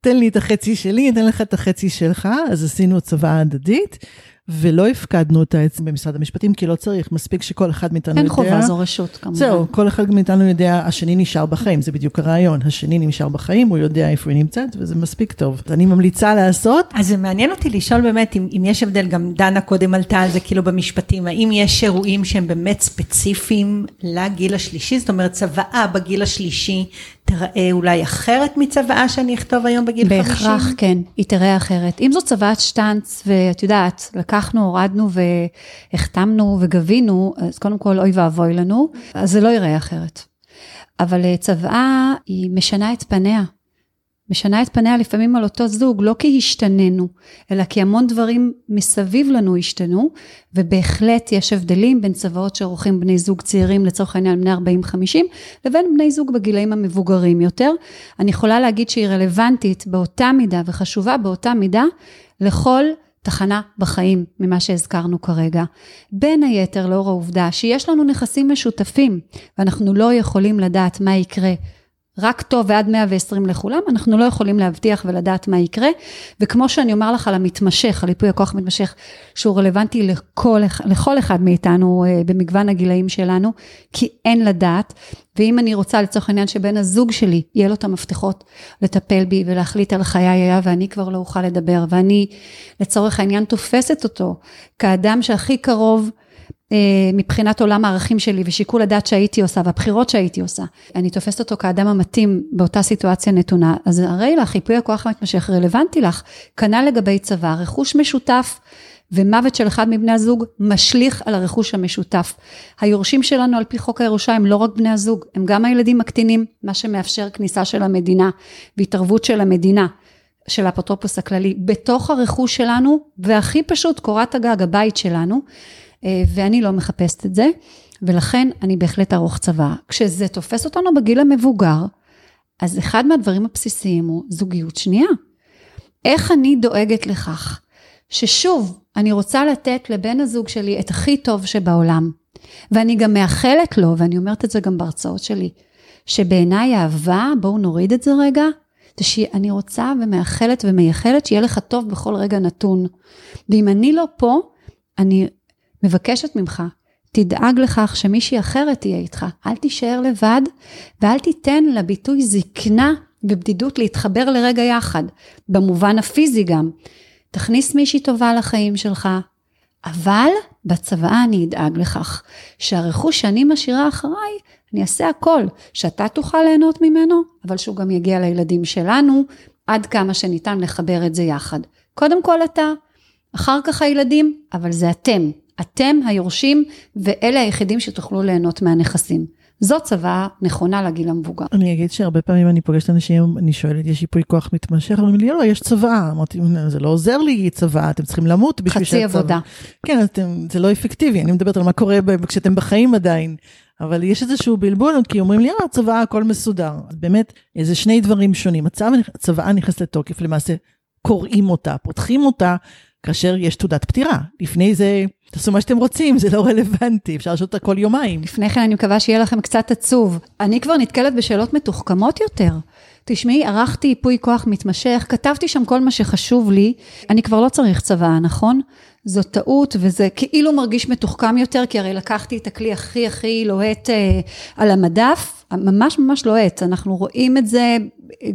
תן לי את החצי שלי, אתן לך את החצי שלך, אז עשינו צוואה הדדית. ולא הפקדנו את העצם במשרד המשפטים, כי לא צריך, מספיק שכל אחד מאיתנו יודע... אין חובה, זו רשות כמובן. זהו, כל אחד מאיתנו יודע, השני נשאר בחיים, זה בדיוק הרעיון. השני נשאר בחיים, הוא יודע איפה היא נמצאת, וזה מספיק טוב. אני ממליצה לעשות. אז זה מעניין אותי לשאול באמת, אם, אם יש הבדל, גם דנה קודם עלתה על זה כאילו במשפטים, האם יש אירועים שהם באמת ספציפיים לגיל השלישי? זאת אומרת, צוואה בגיל השלישי תראה אולי אחרת מצוואה שאני אכתוב היום בגיל 50? בהכרח, כן, היא תראה אחרת. אם זו צוואת שטאנץ, ואת יודעת, לקחנו, הורדנו והחתמנו וגבינו, אז קודם כל, אוי ואבוי לנו, אז זה לא ייראה אחרת. אבל אה, צוואה, היא משנה את פניה. משנה את פניה לפעמים על אותו זוג, לא כי השתננו, אלא כי המון דברים מסביב לנו השתנו, ובהחלט יש הבדלים בין צוואות שעורכים בני זוג צעירים, לצורך העניין בני 40-50, לבין בני זוג בגילאים המבוגרים יותר. אני יכולה להגיד שהיא רלוונטית באותה מידה וחשובה באותה מידה לכל תחנה בחיים ממה שהזכרנו כרגע. בין היתר לאור העובדה שיש לנו נכסים משותפים ואנחנו לא יכולים לדעת מה יקרה רק טוב ועד 120 לכולם, אנחנו לא יכולים להבטיח ולדעת מה יקרה. וכמו שאני אומר לך על המתמשך, על ייפוי הכוח המתמשך, שהוא רלוונטי לכל, לכל אחד מאיתנו אה, במגוון הגילאים שלנו, כי אין לדעת. ואם אני רוצה לצורך העניין שבן הזוג שלי, יהיה לו את המפתחות לטפל בי ולהחליט על חיי היה ואני כבר לא אוכל לדבר, ואני לצורך העניין תופסת אותו כאדם שהכי קרוב מבחינת עולם הערכים שלי ושיקול הדעת שהייתי עושה והבחירות שהייתי עושה. אני תופסת אותו כאדם המתאים באותה סיטואציה נתונה, אז הרי לך, ייפוי הכוח המתמשך רלוונטי לך. כנ"ל לגבי צבא, רכוש משותף. ומוות של אחד מבני הזוג משליך על הרכוש המשותף. היורשים שלנו על פי חוק הירושה הם לא רק בני הזוג, הם גם הילדים הקטינים, מה שמאפשר כניסה של המדינה והתערבות של המדינה, של האפוטרופוס הכללי, בתוך הרכוש שלנו, והכי פשוט, קורת הגג, הבית שלנו, אה, ואני לא מחפשת את זה, ולכן אני בהחלט ארוך צבא. כשזה תופס אותנו בגיל המבוגר, אז אחד מהדברים הבסיסיים הוא זוגיות שנייה. איך אני דואגת לכך ששוב, אני רוצה לתת לבן הזוג שלי את הכי טוב שבעולם, ואני גם מאחלת לו, ואני אומרת את זה גם בהרצאות שלי, שבעיניי אהבה, בואו נוריד את זה רגע, זה שאני רוצה ומאחלת ומייחלת שיהיה לך טוב בכל רגע נתון. ואם אני לא פה, אני מבקשת ממך, תדאג לכך שמישהי אחרת תהיה איתך. אל תישאר לבד ואל תיתן לביטוי זקנה ובדידות להתחבר לרגע יחד, במובן הפיזי גם. תכניס מישהי טובה לחיים שלך, אבל בצוואה אני אדאג לכך שהרכוש שאני משאירה אחריי, אני אעשה הכל, שאתה תוכל ליהנות ממנו, אבל שהוא גם יגיע לילדים שלנו, עד כמה שניתן לחבר את זה יחד. קודם כל אתה, אחר כך הילדים, אבל זה אתם. אתם היורשים ואלה היחידים שתוכלו ליהנות מהנכסים. זו צוואה נכונה לגיל המבוגר. אני אגיד שהרבה פעמים אני פוגשת אנשים, אני שואלת, יש ייפוי כוח מתמשך? אומרים לי, לא, יש צוואה. אמרתי, זה לא עוזר לי צוואה, אתם צריכים למות בשביל שהצוואה. חצי עבודה. כן, אתם, זה לא אפקטיבי, אני מדברת על מה קורה כשאתם בחיים עדיין. אבל יש איזשהו בלבול, כי אומרים לי, אה, צוואה, הכל מסודר. אז באמת, איזה שני דברים שונים. הצוואה נכנסת לתוקף, למעשה קוראים אותה, פותחים אותה, כאשר יש תעודת פטירה. לפני זה, תעשו מה שאתם רוצים, זה לא רלוונטי, אפשר לעשות אותה כל יומיים. לפני כן אני מקווה שיהיה לכם קצת עצוב. אני כבר נתקלת בשאלות מתוחכמות יותר. תשמעי, ערכתי ייפוי כוח מתמשך, כתבתי שם כל מה שחשוב לי, אני כבר לא צריך צבא, נכון? זו טעות וזה כאילו מרגיש מתוחכם יותר, כי הרי לקחתי את הכלי הכי הכי לוהט אה, על המדף, ממש ממש לוהט, אנחנו רואים את זה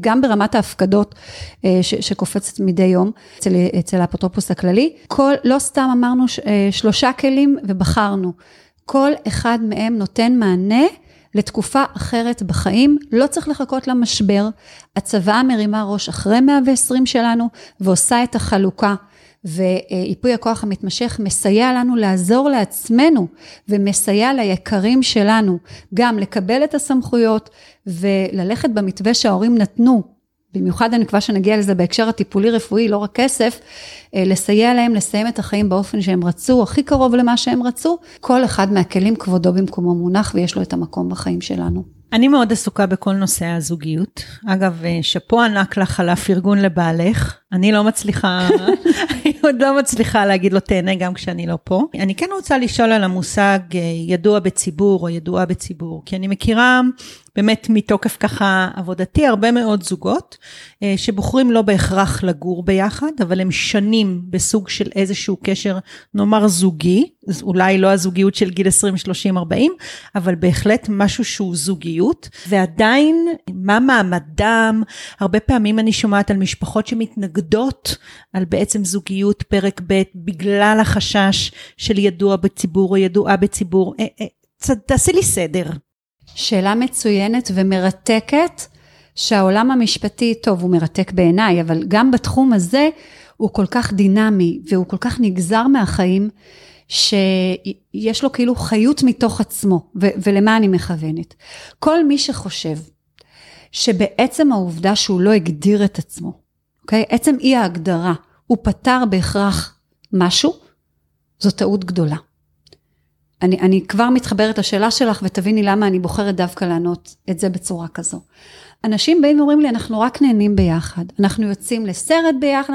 גם ברמת ההפקדות אה, שקופצת מדי יום אצל, אצל האפוטרופוס הכללי. כל, לא סתם אמרנו אה, שלושה כלים ובחרנו, כל אחד מהם נותן מענה לתקופה אחרת בחיים, לא צריך לחכות למשבר. הצוואה מרימה ראש אחרי 120 שלנו ועושה את החלוקה. ואיפוי הכוח המתמשך מסייע לנו לעזור לעצמנו ומסייע ליקרים שלנו גם לקבל את הסמכויות וללכת במתווה שההורים נתנו במיוחד אני מקווה שנגיע לזה בהקשר הטיפולי-רפואי, לא רק כסף, אה, לסייע להם לסיים את החיים באופן שהם רצו, הכי קרוב למה שהם רצו, כל אחד מהכלים כבודו במקומו מונח ויש לו את המקום בחיים שלנו. אני מאוד עסוקה בכל נושא הזוגיות. אגב, אה, שאפו ענק לך על הפרגון לבעלך. אני לא מצליחה, אני עוד לא מצליחה להגיד לו תהנה גם כשאני לא פה. אני כן רוצה לשאול על המושג אה, ידוע בציבור או ידועה בציבור, כי אני מכירה באמת מתוקף ככה עבודתי הרבה מאוד זוגות אה, שבוחרים לא בהכרח לגור ביחד, אבל הם שנים בסוג של איזשהו קשר, נאמר זוגי, אולי לא הזוגיות של גיל 20, 30, 40, אבל בהחלט משהו שהוא זוגיות, ועדיין מה מעמדם, הרבה פעמים אני שומעת על משפחות שמתנגדות על בעצם זוגיות פרק ב' בגלל החשש של ידוע בציבור או ידועה בציבור. אה, אה, תעשי לי סדר. שאלה מצוינת ומרתקת, שהעולם המשפטי, טוב, הוא מרתק בעיניי, אבל גם בתחום הזה הוא כל כך דינמי והוא כל כך נגזר מהחיים, שיש לו כאילו חיות מתוך עצמו, ו- ולמה אני מכוונת? כל מי שחושב שבעצם העובדה שהוא לא הגדיר את עצמו, אוקיי? עצם אי ההגדרה, הוא פתר בהכרח משהו, זו טעות גדולה. אני, אני כבר מתחברת לשאלה שלך ותביני למה אני בוחרת דווקא לענות את זה בצורה כזו. אנשים באים ואומרים לי, אנחנו רק נהנים ביחד, אנחנו יוצאים לסרט ביחד,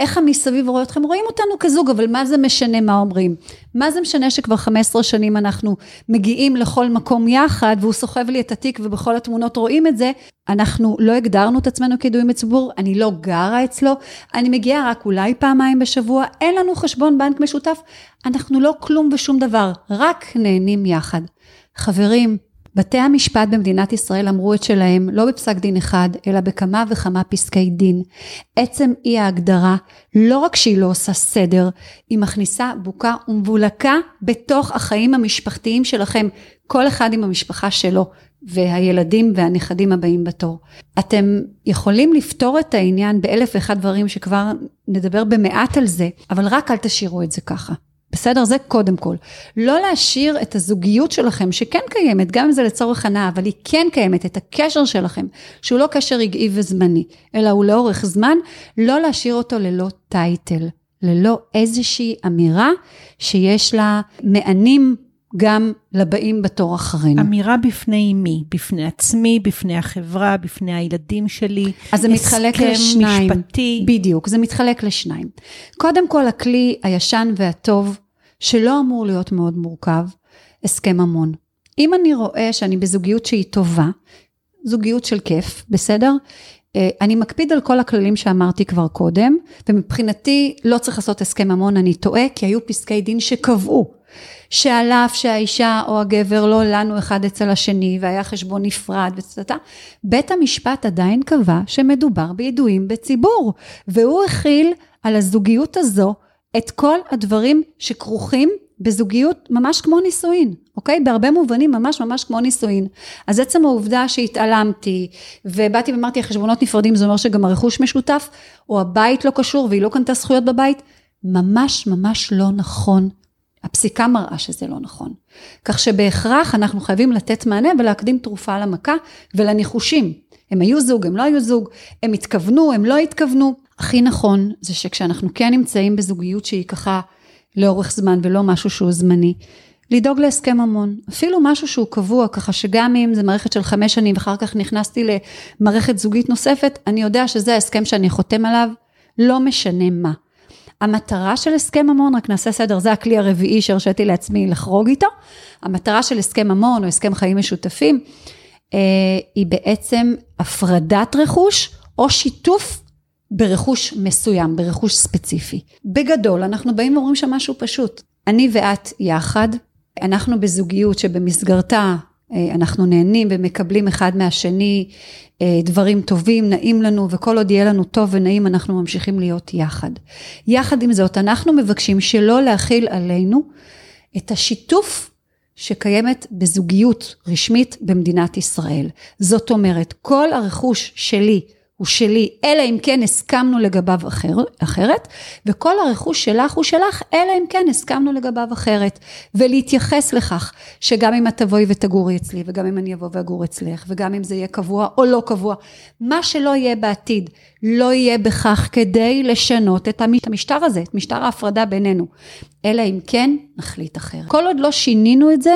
איך המסביב רואה אתכם? רואים אותנו כזוג, אבל מה זה משנה מה אומרים? מה זה משנה שכבר 15 שנים אנחנו מגיעים לכל מקום יחד, והוא סוחב לי את התיק ובכל התמונות רואים את זה? אנחנו לא הגדרנו את עצמנו כידועים בציבור, אני לא גרה אצלו, אני מגיעה רק אולי פעמיים בשבוע, אין לנו חשבון בנק משותף, אנחנו לא כלום ושום דבר, רק נהנים יחד. חברים, בתי המשפט במדינת ישראל אמרו את שלהם לא בפסק דין אחד, אלא בכמה וכמה פסקי דין. עצם אי ההגדרה, לא רק שהיא לא עושה סדר, היא מכניסה בוקה ומבולקה בתוך החיים המשפחתיים שלכם, כל אחד עם המשפחה שלו, והילדים והנכדים הבאים בתור. אתם יכולים לפתור את העניין באלף ואחד דברים שכבר נדבר במעט על זה, אבל רק אל תשאירו את זה ככה. בסדר? זה קודם כל. לא להשאיר את הזוגיות שלכם, שכן קיימת, גם אם זה לצורך הנאה, אבל היא כן קיימת, את הקשר שלכם, שהוא לא קשר רגעי וזמני, אלא הוא לאורך זמן, לא להשאיר אותו ללא טייטל, ללא איזושהי אמירה שיש לה מענים גם לבאים בתור אחרינו. אמירה בפני מי? בפני עצמי, בפני החברה, בפני הילדים שלי? אז זה מתחלק לשניים. הסכם משפטי? בדיוק, זה מתחלק לשניים. קודם כל, הכלי הישן והטוב, שלא אמור להיות מאוד מורכב, הסכם ממון. אם אני רואה שאני בזוגיות שהיא טובה, זוגיות של כיף, בסדר? אה, אני מקפיד על כל הכללים שאמרתי כבר קודם, ומבחינתי לא צריך לעשות הסכם ממון, אני טועה, כי היו פסקי דין שקבעו שעל אף שהאישה או הגבר לא לנו אחד אצל השני והיה חשבון נפרד וצטטה, בית המשפט עדיין קבע שמדובר בידועים בציבור, והוא הכיל על הזוגיות הזו את כל הדברים שכרוכים בזוגיות ממש כמו נישואין, אוקיי? בהרבה מובנים ממש ממש כמו נישואין. אז עצם העובדה שהתעלמתי ובאתי ואמרתי החשבונות נפרדים זה אומר שגם הרכוש משותף או הבית לא קשור והיא לא קנתה זכויות בבית, ממש ממש לא נכון הפסיקה מראה שזה לא נכון. כך שבהכרח אנחנו חייבים לתת מענה ולהקדים תרופה למכה ולניחושים. הם היו זוג, הם לא היו זוג, הם התכוונו, הם לא התכוונו. הכי נכון זה שכשאנחנו כן נמצאים בזוגיות שהיא ככה לאורך זמן ולא משהו שהוא זמני, לדאוג להסכם ממון. אפילו משהו שהוא קבוע, ככה שגם אם זה מערכת של חמש שנים ואחר כך נכנסתי למערכת זוגית נוספת, אני יודע שזה ההסכם שאני חותם עליו, לא משנה מה. המטרה של הסכם ממון, רק נעשה סדר, זה הכלי הרביעי שהרשיתי לעצמי לחרוג איתו. המטרה של הסכם ממון או הסכם חיים משותפים, אה, היא בעצם הפרדת רכוש או שיתוף ברכוש מסוים, ברכוש ספציפי. בגדול, אנחנו באים ואומרים שם משהו פשוט. אני ואת יחד, אנחנו בזוגיות שבמסגרתה אנחנו נהנים ומקבלים אחד מהשני אה, דברים טובים, נעים לנו, וכל עוד יהיה לנו טוב ונעים, אנחנו ממשיכים להיות יחד. יחד עם זאת, אנחנו מבקשים שלא להכיל עלינו את השיתוף שקיימת בזוגיות רשמית במדינת ישראל. זאת אומרת, כל הרכוש שלי הוא שלי, אלא אם כן הסכמנו לגביו אחר, אחרת, וכל הרכוש שלך הוא שלך, אלא אם כן הסכמנו לגביו אחרת. ולהתייחס לכך, שגם אם את תבואי ותגורי אצלי, וגם אם אני אבוא ואגור אצלך, וגם אם זה יהיה קבוע או לא קבוע, מה שלא יהיה בעתיד, לא יהיה בכך כדי לשנות את המשטר הזה, את משטר ההפרדה בינינו. אלא אם כן נחליט אחרת. כל עוד לא שינינו את זה,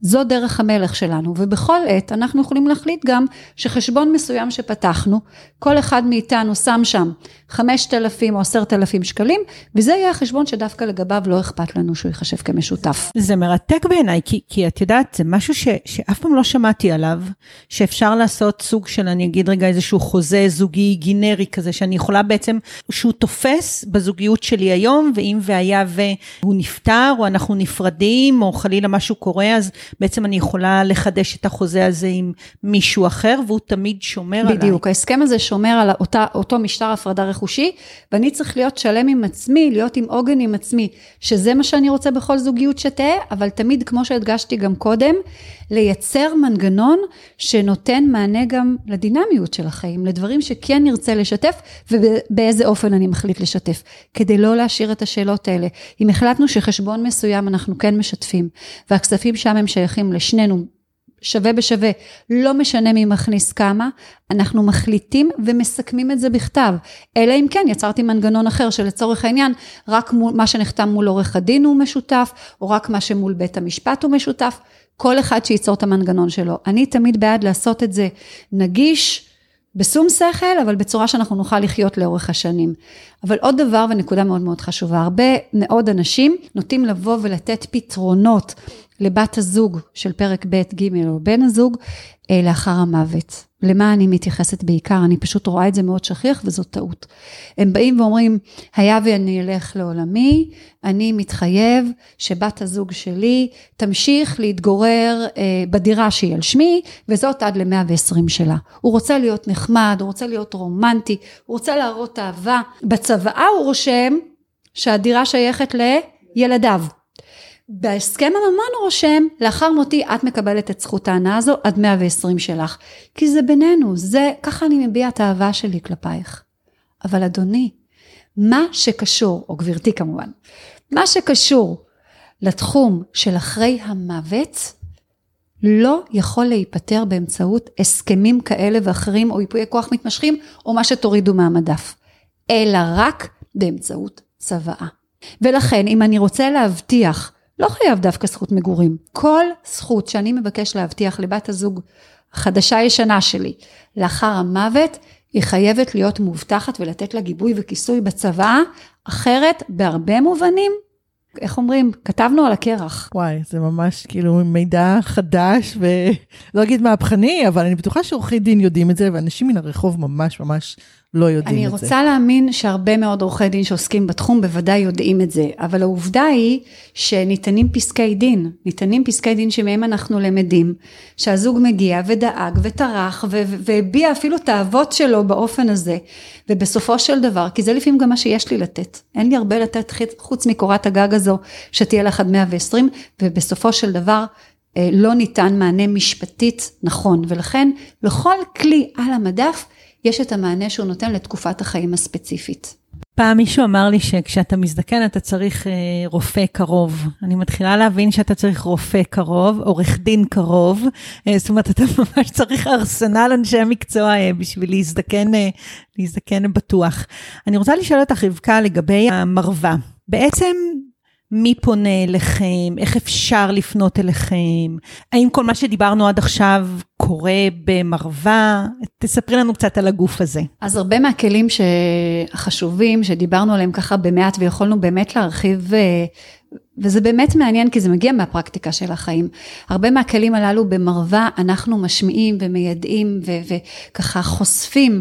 זו דרך המלך שלנו, ובכל עת אנחנו יכולים להחליט גם שחשבון מסוים שפתחנו, כל אחד מאיתנו שם שם 5,000 או 10,000 שקלים, וזה יהיה החשבון שדווקא לגביו לא אכפת לנו שהוא ייחשב כמשותף. זה מרתק בעיניי, כי, כי את יודעת, זה משהו ש, שאף פעם לא שמעתי עליו, שאפשר לעשות סוג של, אני אגיד רגע, איזשהו חוזה זוגי גינרי כזה, שאני יכולה בעצם, שהוא תופס בזוגיות שלי היום, ואם והיה והוא נפטר, או אנחנו נפרדים, או חלילה משהו קורה, אז בעצם אני יכולה לחדש את החוזה הזה עם מישהו אחר, והוא תמיד שומר בדיוק, עליי. בדיוק, ההסכם הזה שומר על אותה, אותו משטר הפרדה רכושי, ואני צריך להיות שלם עם עצמי, להיות עם עוגן עם עצמי, שזה מה שאני רוצה בכל זוגיות שתהא, אבל תמיד, כמו שהדגשתי גם קודם, לייצר מנגנון שנותן מענה גם לדינמיות של החיים, לדברים שכן נרצה לשתף, ובאיזה אופן אני מחליט לשתף, כדי לא להשאיר את השאלות האלה. אם החלטנו שחשבון מסוים אנחנו כן משתפים, והכספים שם הם שייכים לשנינו, שווה בשווה, לא משנה מי מכניס כמה, אנחנו מחליטים ומסכמים את זה בכתב. אלא אם כן יצרתי מנגנון אחר שלצורך העניין, רק מול, מה שנחתם מול עורך הדין הוא משותף, או רק מה שמול בית המשפט הוא משותף, כל אחד שייצור את המנגנון שלו. אני תמיד בעד לעשות את זה נגיש, בשום שכל, אבל בצורה שאנחנו נוכל לחיות לאורך השנים. אבל עוד דבר ונקודה מאוד מאוד חשובה, הרבה מאוד אנשים נוטים לבוא ולתת פתרונות לבת הזוג של פרק ב', ג' או בן הזוג, אה, לאחר המוות. למה אני מתייחסת בעיקר? אני פשוט רואה את זה מאוד שכיח וזאת טעות. הם באים ואומרים, היה ואני אלך לעולמי, אני מתחייב שבת הזוג שלי תמשיך להתגורר אה, בדירה שהיא על שמי, וזאת עד ל-120 שלה. הוא רוצה להיות נחמד, הוא רוצה להיות רומנטי, הוא רוצה להראות אהבה. בצוואה הוא רושם שהדירה שייכת לילדיו. בהסכם הממון הוא רושם, לאחר מותי את מקבלת את זכות ההנאה הזו עד 120 שלך. כי זה בינינו, זה, ככה אני מביע את האהבה שלי כלפייך. אבל אדוני, מה שקשור, או גברתי כמובן, מה שקשור לתחום של אחרי המוות, לא יכול להיפתר באמצעות הסכמים כאלה ואחרים, או ייפויי כוח מתמשכים, או מה שתורידו מהמדף, אלא רק באמצעות צוואה. ולכן, אם אני רוצה להבטיח לא חייב דווקא זכות מגורים. כל זכות שאני מבקש להבטיח לבת הזוג החדשה-ישנה שלי לאחר המוות, היא חייבת להיות מובטחת ולתת לה גיבוי וכיסוי בצוואה, אחרת בהרבה מובנים, איך אומרים, כתבנו על הקרח. וואי, זה ממש כאילו מידע חדש ולא אגיד מהפכני, אבל אני בטוחה שעורכי דין יודעים את זה, ואנשים מן הרחוב ממש ממש לא יודעים את זה. אני רוצה להאמין שהרבה מאוד עורכי דין שעוסקים בתחום בוודאי יודעים את זה, אבל העובדה היא שניתנים פסקי דין, ניתנים פסקי דין שמהם אנחנו למדים, שהזוג מגיע ודאג וטרח והביע אפילו את האהבות שלו באופן הזה, ובסופו של דבר, כי זה לפעמים גם מה שיש לי לתת, אין לי הרבה לתת חוץ מקורת הגג הזו שתהיה לך עד 120, ובסופו של דבר אה, לא ניתן מענה משפטית נכון, ולכן לכל כלי על המדף יש את המענה שהוא נותן לתקופת החיים הספציפית. פעם מישהו אמר לי שכשאתה מזדקן אתה צריך אה, רופא קרוב. אני מתחילה להבין שאתה צריך רופא קרוב, עורך דין קרוב, אה, זאת אומרת אתה ממש צריך ארסנל אנשי מקצוע אה, בשביל להזדקן, אה, להזדקן בטוח. אני רוצה לשאול אותך רבקה לגבי המרווה. בעצם מי פונה אליכם, איך אפשר לפנות אליכם, האם כל מה שדיברנו עד עכשיו קורה במרווה? תספרי לנו קצת על הגוף הזה. אז הרבה מהכלים החשובים שדיברנו עליהם ככה במעט ויכולנו באמת להרחיב אה, וזה באמת מעניין כי זה מגיע מהפרקטיקה של החיים. הרבה מהכלים הללו במרווה אנחנו משמיעים ומיידעים וככה חושפים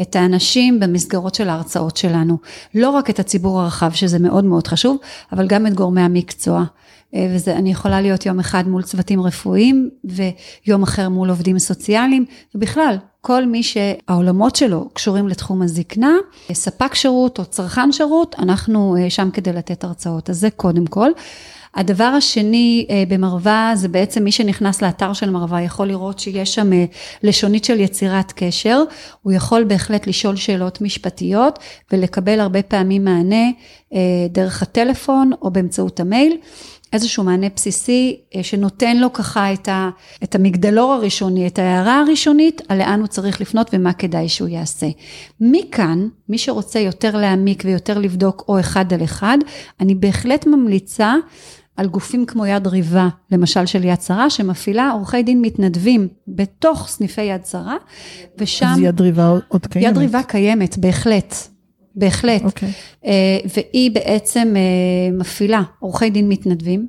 את האנשים במסגרות של ההרצאות שלנו. לא רק את הציבור הרחב שזה מאוד מאוד חשוב, אבל גם את גורמי המקצוע. אה, וזה, אני יכולה להיות יום אחד מול צוותים רפואיים ויום אחר מול עובדים סוציאליים ובכלל כל מי שהעולמות שלו קשורים לתחום הזקנה, ספק שירות או צרכן שירות, אנחנו אה, שם כדי לתת הרצאות, אז זה קודם כל. הדבר השני אה, במרווה זה בעצם מי שנכנס לאתר של מרווה יכול לראות שיש שם אה, לשונית של יצירת קשר, הוא יכול בהחלט לשאול שאלות משפטיות ולקבל הרבה פעמים מענה דרך הטלפון או באמצעות המייל. איזשהו מענה בסיסי אה, שנותן לו ככה את, ה, את המגדלור הראשוני, את ההערה הראשונית, על לאן הוא צריך לפנות ומה כדאי שהוא יעשה. מכאן, מי שרוצה יותר להעמיק ויותר לבדוק או אחד על אחד, אני בהחלט ממליצה על גופים כמו יד ריבה, למשל של יד שרה, שמפעילה עורכי דין מתנדבים בתוך סניפי יד שרה, ושם... אז יד ריבה עוד קיימת. יד ריבה קיימת, בהחלט. בהחלט. Okay. אוקיי. אה, והיא בעצם אה, מפעילה עורכי דין מתנדבים,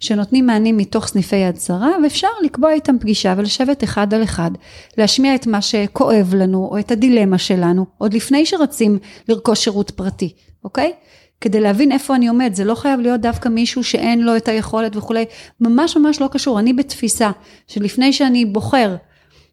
שנותנים מענים מתוך סניפי יד שרה, ואפשר לקבוע איתם פגישה ולשבת אחד על אחד, להשמיע את מה שכואב לנו, או את הדילמה שלנו, עוד לפני שרצים לרכוש שירות פרטי, אוקיי? כדי להבין איפה אני עומד, זה לא חייב להיות דווקא מישהו שאין לו את היכולת וכולי, ממש ממש לא קשור, אני בתפיסה שלפני שאני בוחר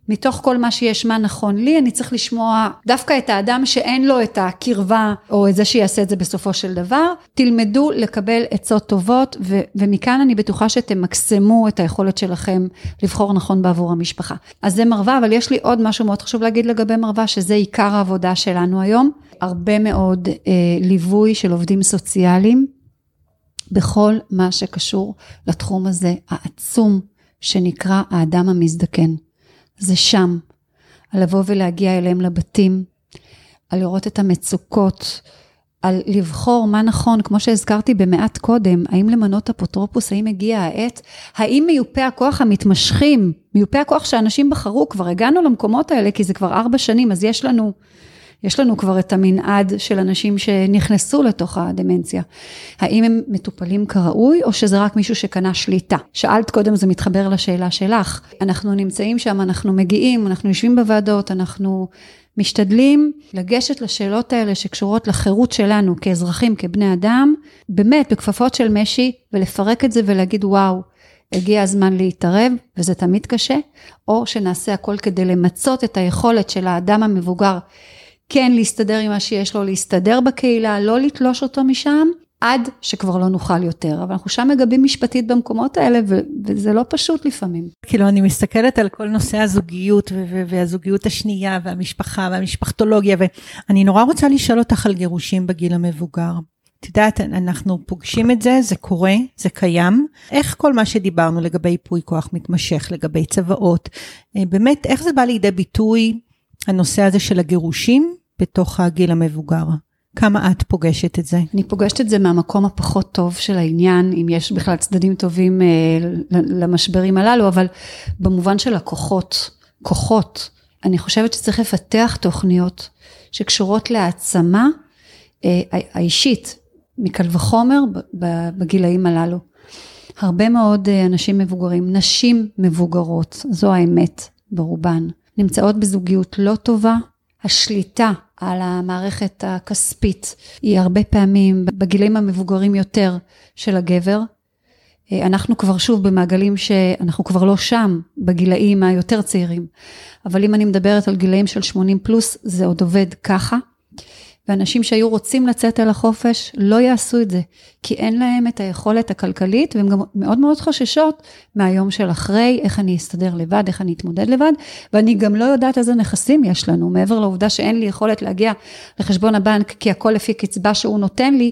מתוך כל מה שיש, מה נכון לי, אני צריך לשמוע דווקא את האדם שאין לו את הקרבה, או את זה שיעשה את זה בסופו של דבר. תלמדו לקבל עצות טובות, ו- ומכאן אני בטוחה שתמקסמו את היכולת שלכם לבחור נכון בעבור המשפחה. אז זה מרווה, אבל יש לי עוד משהו מאוד חשוב להגיד לגבי מרווה, שזה עיקר העבודה שלנו היום. הרבה מאוד אה, ליווי של עובדים סוציאליים, בכל מה שקשור לתחום הזה העצום, שנקרא האדם המזדקן. זה שם, על לבוא ולהגיע אליהם לבתים, על לראות את המצוקות, על לבחור מה נכון, כמו שהזכרתי במעט קודם, האם למנות אפוטרופוס, האם הגיעה העת, האם מיופי הכוח המתמשכים, מיופי הכוח שאנשים בחרו, כבר הגענו למקומות האלה, כי זה כבר ארבע שנים, אז יש לנו יש לנו כבר את המנעד של אנשים שנכנסו לתוך הדמנציה. האם הם מטופלים כראוי, או שזה רק מישהו שקנה שליטה? שאלת קודם, זה מתחבר לשאלה שלך. אנחנו נמצאים שם, אנחנו מגיעים, אנחנו יושבים בוועדות, אנחנו משתדלים לגשת לשאלות האלה שקשורות לחירות שלנו כאזרחים, כבני אדם, באמת בכפפות של משי, ולפרק את זה ולהגיד, וואו, הגיע הזמן להתערב, וזה תמיד קשה, או שנעשה הכל כדי למצות את היכולת של האדם המבוגר כן להסתדר עם מה שיש לו, להסתדר בקהילה, לא לתלוש אותו משם, עד שכבר לא נוכל יותר. אבל אנחנו שם מגבים משפטית במקומות האלה, ו- וזה לא פשוט לפעמים. כאילו, אני מסתכלת על כל נושא הזוגיות, ו- והזוגיות השנייה, והמשפחה, והמשפחתולוגיה, ואני נורא רוצה לשאול אותך על גירושים בגיל המבוגר. את יודעת, אנחנו פוגשים את זה, זה קורה, זה קיים. איך כל מה שדיברנו לגבי ייפוי כוח מתמשך, לגבי צוואות, אה, באמת, איך זה בא לידי ביטוי הנושא הזה של הגירושים בתוך הגיל המבוגר? כמה את פוגשת את זה? אני פוגשת את זה מהמקום הפחות טוב של העניין, אם יש בכלל צדדים טובים אה, למשברים הללו, אבל במובן של הכוחות, כוחות, אני חושבת שצריך לפתח תוכניות שקשורות להעצמה אה, האישית, מקל וחומר בגילאים הללו. הרבה מאוד אה, אנשים מבוגרים, נשים מבוגרות, זו האמת ברובן. נמצאות בזוגיות לא טובה, השליטה על המערכת הכספית היא הרבה פעמים בגילאים המבוגרים יותר של הגבר. אנחנו כבר שוב במעגלים שאנחנו כבר לא שם בגילאים היותר צעירים, אבל אם אני מדברת על גילאים של 80 פלוס זה עוד עובד ככה. ואנשים שהיו רוצים לצאת אל החופש לא יעשו את זה, כי אין להם את היכולת הכלכלית, והן גם מאוד מאוד חוששות מהיום של אחרי, איך אני אסתדר לבד, איך אני אתמודד לבד, ואני גם לא יודעת איזה נכסים יש לנו, מעבר לעובדה שאין לי יכולת להגיע לחשבון הבנק, כי הכל לפי קצבה שהוא נותן לי,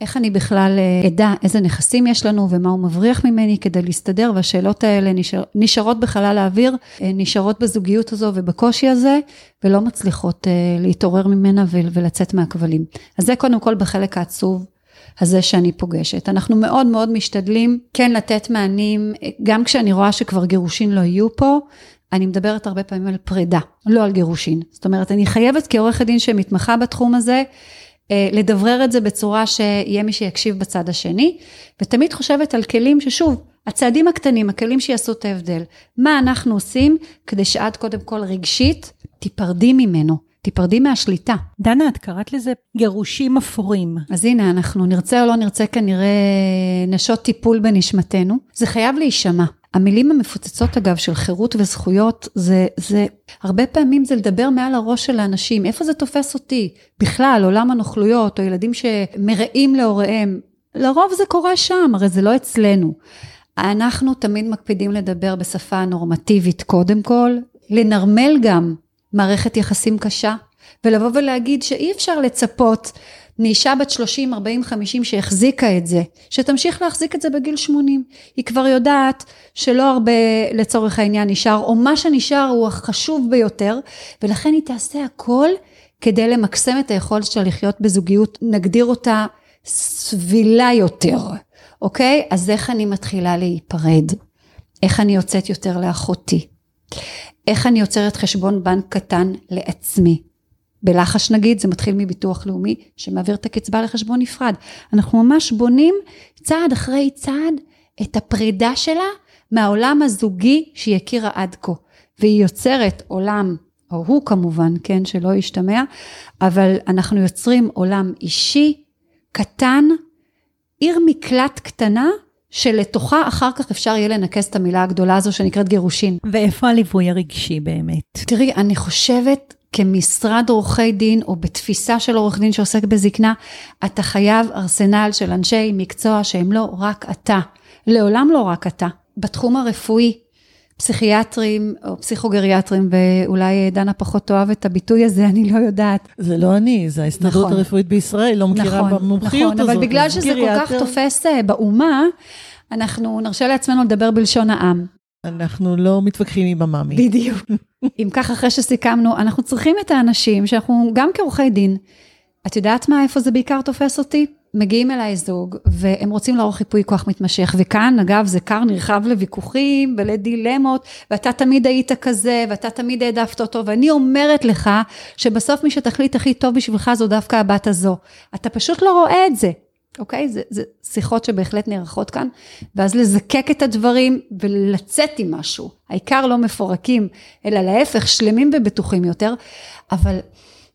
איך אני בכלל אה, אדע איזה נכסים יש לנו ומה הוא מבריח ממני כדי להסתדר, והשאלות האלה נשאר, נשארות בחלל האוויר, אה, נשארות בזוגיות הזו ובקושי הזה, ולא מצליחות אה, להתעורר ממנה ולצאת מהכבלים. אז זה קודם כל בחלק העצוב הזה שאני פוגשת. אנחנו מאוד מאוד משתדלים כן לתת מענים, גם כשאני רואה שכבר גירושין לא יהיו פה, אני מדברת הרבה פעמים על פרידה, לא על גירושין. זאת אומרת, אני חייבת כעורכת דין שמתמחה בתחום הזה, לדברר את זה בצורה שיהיה מי שיקשיב בצד השני, ותמיד חושבת על כלים ששוב, הצעדים הקטנים, הכלים שיעשו את ההבדל. מה אנחנו עושים כדי שאת קודם כל רגשית תיפרדי ממנו, תיפרדי מהשליטה. דנה, את קראת לזה גירושים אפורים. אז הנה, אנחנו נרצה או לא נרצה כנראה נשות טיפול בנשמתנו. זה חייב להישמע. המילים המפוצצות אגב של חירות וזכויות, זה, זה, הרבה פעמים זה לדבר מעל הראש של האנשים, איפה זה תופס אותי? בכלל, עולם הנוכלויות, או ילדים שמרעים להוריהם. לרוב זה קורה שם, הרי זה לא אצלנו. אנחנו תמיד מקפידים לדבר בשפה נורמטיבית קודם כל, לנרמל גם מערכת יחסים קשה, ולבוא ולהגיד שאי אפשר לצפות מאישה בת 30, 40, 50 שהחזיקה את זה, שתמשיך להחזיק את זה בגיל 80. היא כבר יודעת שלא הרבה לצורך העניין נשאר, או מה שנשאר הוא החשוב ביותר, ולכן היא תעשה הכל כדי למקסם את היכולת שלה לחיות בזוגיות, נגדיר אותה סבילה יותר, אוקיי? אז איך אני מתחילה להיפרד? איך אני יוצאת יותר לאחותי? איך אני יוצרת חשבון בנק קטן לעצמי? בלחש נגיד, זה מתחיל מביטוח לאומי שמעביר את הקצבה לחשבון נפרד. אנחנו ממש בונים צעד אחרי צעד את הפרידה שלה מהעולם הזוגי שהיא הכירה עד כה. והיא יוצרת עולם, או הוא כמובן, כן, שלא ישתמע, אבל אנחנו יוצרים עולם אישי, קטן, עיר מקלט קטנה, שלתוכה אחר כך אפשר יהיה לנקז את המילה הגדולה הזו שנקראת גירושין. ואיפה הליווי הרגשי באמת? תראי, אני חושבת כמשרד עורכי דין, או בתפיסה של עורך דין שעוסק בזקנה, אתה חייב ארסנל של אנשי מקצוע שהם לא רק אתה. לעולם לא רק אתה. בתחום הרפואי, פסיכיאטרים או פסיכוגריאטרים, ואולי דנה פחות תאהב את הביטוי הזה, אני לא יודעת. זה לא אני, זה ההסתדרות נכון. הרפואית בישראל, לא מכירה נכון, במומחיות נכון, הזאת. אבל בגלל שזה כל כך תופס אה, באומה, אנחנו נרשה לעצמנו לדבר בלשון העם. אנחנו לא מתווכחים עם המאמי. בדיוק. אם כך, אחרי שסיכמנו, אנחנו צריכים את האנשים שאנחנו, גם כעורכי דין, את יודעת מה, איפה זה בעיקר תופס אותי? מגיעים אליי זוג, והם רוצים לערוך חיפוי כוח מתמשך, וכאן, אגב, זה כר נרחב לוויכוחים ולדילמות, ואתה תמיד היית כזה, ואתה תמיד העדפת אותו, ואני אומרת לך, שבסוף מי שתחליט הכי טוב בשבילך זו דווקא הבת הזו. אתה פשוט לא רואה את זה. אוקיי? זה, זה שיחות שבהחלט נערכות כאן, ואז לזקק את הדברים ולצאת עם משהו. העיקר לא מפורקים, אלא להפך, שלמים ובטוחים יותר. אבל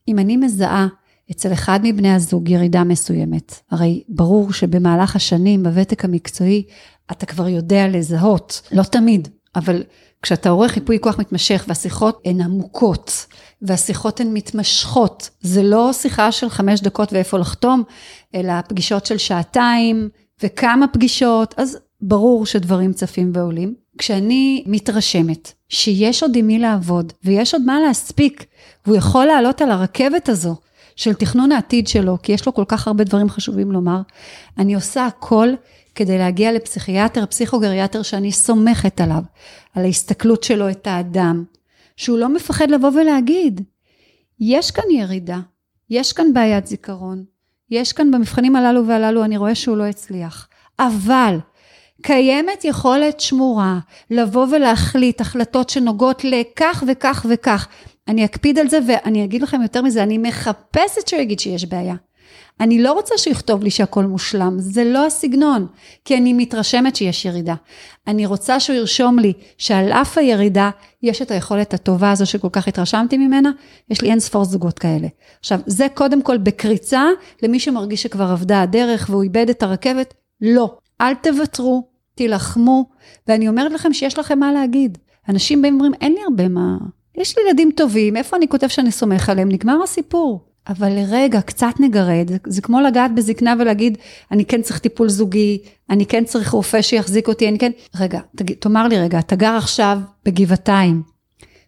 אם אני מזהה אצל אחד מבני הזוג ירידה מסוימת, הרי ברור שבמהלך השנים, בוותק המקצועי, אתה כבר יודע לזהות, לא תמיד, אבל כשאתה עורך חיפוי כוח מתמשך והשיחות הן עמוקות והשיחות הן מתמשכות, זה לא שיחה של חמש דקות ואיפה לחתום, אלא פגישות של שעתיים וכמה פגישות, אז ברור שדברים צפים ועולים. כשאני מתרשמת שיש עוד עם מי לעבוד ויש עוד מה להספיק, והוא יכול לעלות על הרכבת הזו של תכנון העתיד שלו, כי יש לו כל כך הרבה דברים חשובים לומר, אני עושה הכל כדי להגיע לפסיכיאטר, פסיכוגריאטר שאני סומכת עליו, על ההסתכלות שלו את האדם, שהוא לא מפחד לבוא ולהגיד, יש כאן ירידה, יש כאן בעיית זיכרון, יש כאן במבחנים הללו והללו, אני רואה שהוא לא הצליח, אבל קיימת יכולת שמורה לבוא ולהחליט החלטות שנוגעות לכך וכך וכך. אני אקפיד על זה ואני אגיד לכם יותר מזה, אני מחפשת שהוא יגיד שיש בעיה. אני לא רוצה שהוא יכתוב לי שהכל מושלם, זה לא הסגנון, כי אני מתרשמת שיש ירידה. אני רוצה שהוא ירשום לי שעל אף הירידה, יש את היכולת הטובה הזו שכל כך התרשמתי ממנה, יש לי אין ספור זוגות כאלה. עכשיו, זה קודם כל בקריצה למי שמרגיש שכבר אבדה הדרך והוא איבד את הרכבת, לא. אל תוותרו, תילחמו, ואני אומרת לכם שיש לכם מה להגיד. אנשים באים ואומרים, אין לי הרבה מה... יש לי ילדים טובים, איפה אני כותב שאני סומך עליהם? נגמר הסיפור. אבל לרגע, קצת נגרד, זה, כמו לגעת בזקנה ולהגיד, אני כן צריך טיפול זוגי, אני כן צריך רופא שיחזיק אותי, אני כן... רגע, תג, תאמר לי רגע, אתה גר עכשיו בגבעתיים,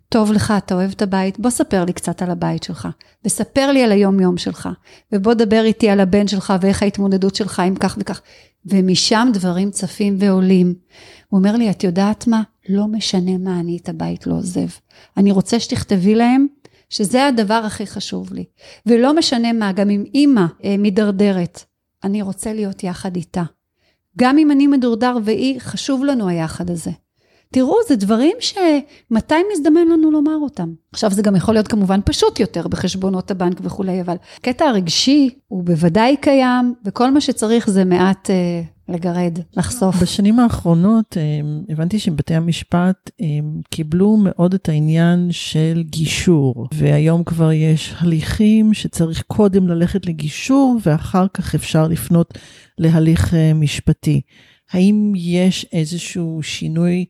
טוב לך, אתה אוהב את הבית, בוא ספר לי קצת על הבית שלך, וספר לי על היום-יום שלך, ובוא דבר איתי על הבן שלך ואיך ההתמודדות שלך עם כך וכך. ומשם דברים צפים ועולים. הוא אומר לי, את יודעת מה? לא משנה מה, אני את הבית לא עוזב. אני רוצה שתכתבי להם שזה הדבר הכי חשוב לי. ולא משנה מה, גם אם אימא אה, מידרדרת, אני רוצה להיות יחד איתה. גם אם אני מדורדר והיא, חשוב לנו היחד הזה. תראו, זה דברים שמתי מזדמן לנו לומר אותם. עכשיו, זה גם יכול להיות כמובן פשוט יותר בחשבונות הבנק וכולי, אבל הקטע הרגשי הוא בוודאי קיים, וכל מה שצריך זה מעט אה, לגרד, לחשוף. בשנים האחרונות אה, הבנתי שבתי המשפט אה, קיבלו מאוד את העניין של גישור, והיום כבר יש הליכים שצריך קודם ללכת לגישור, ואחר כך אפשר לפנות להליך אה, משפטי. האם יש איזשהו שינוי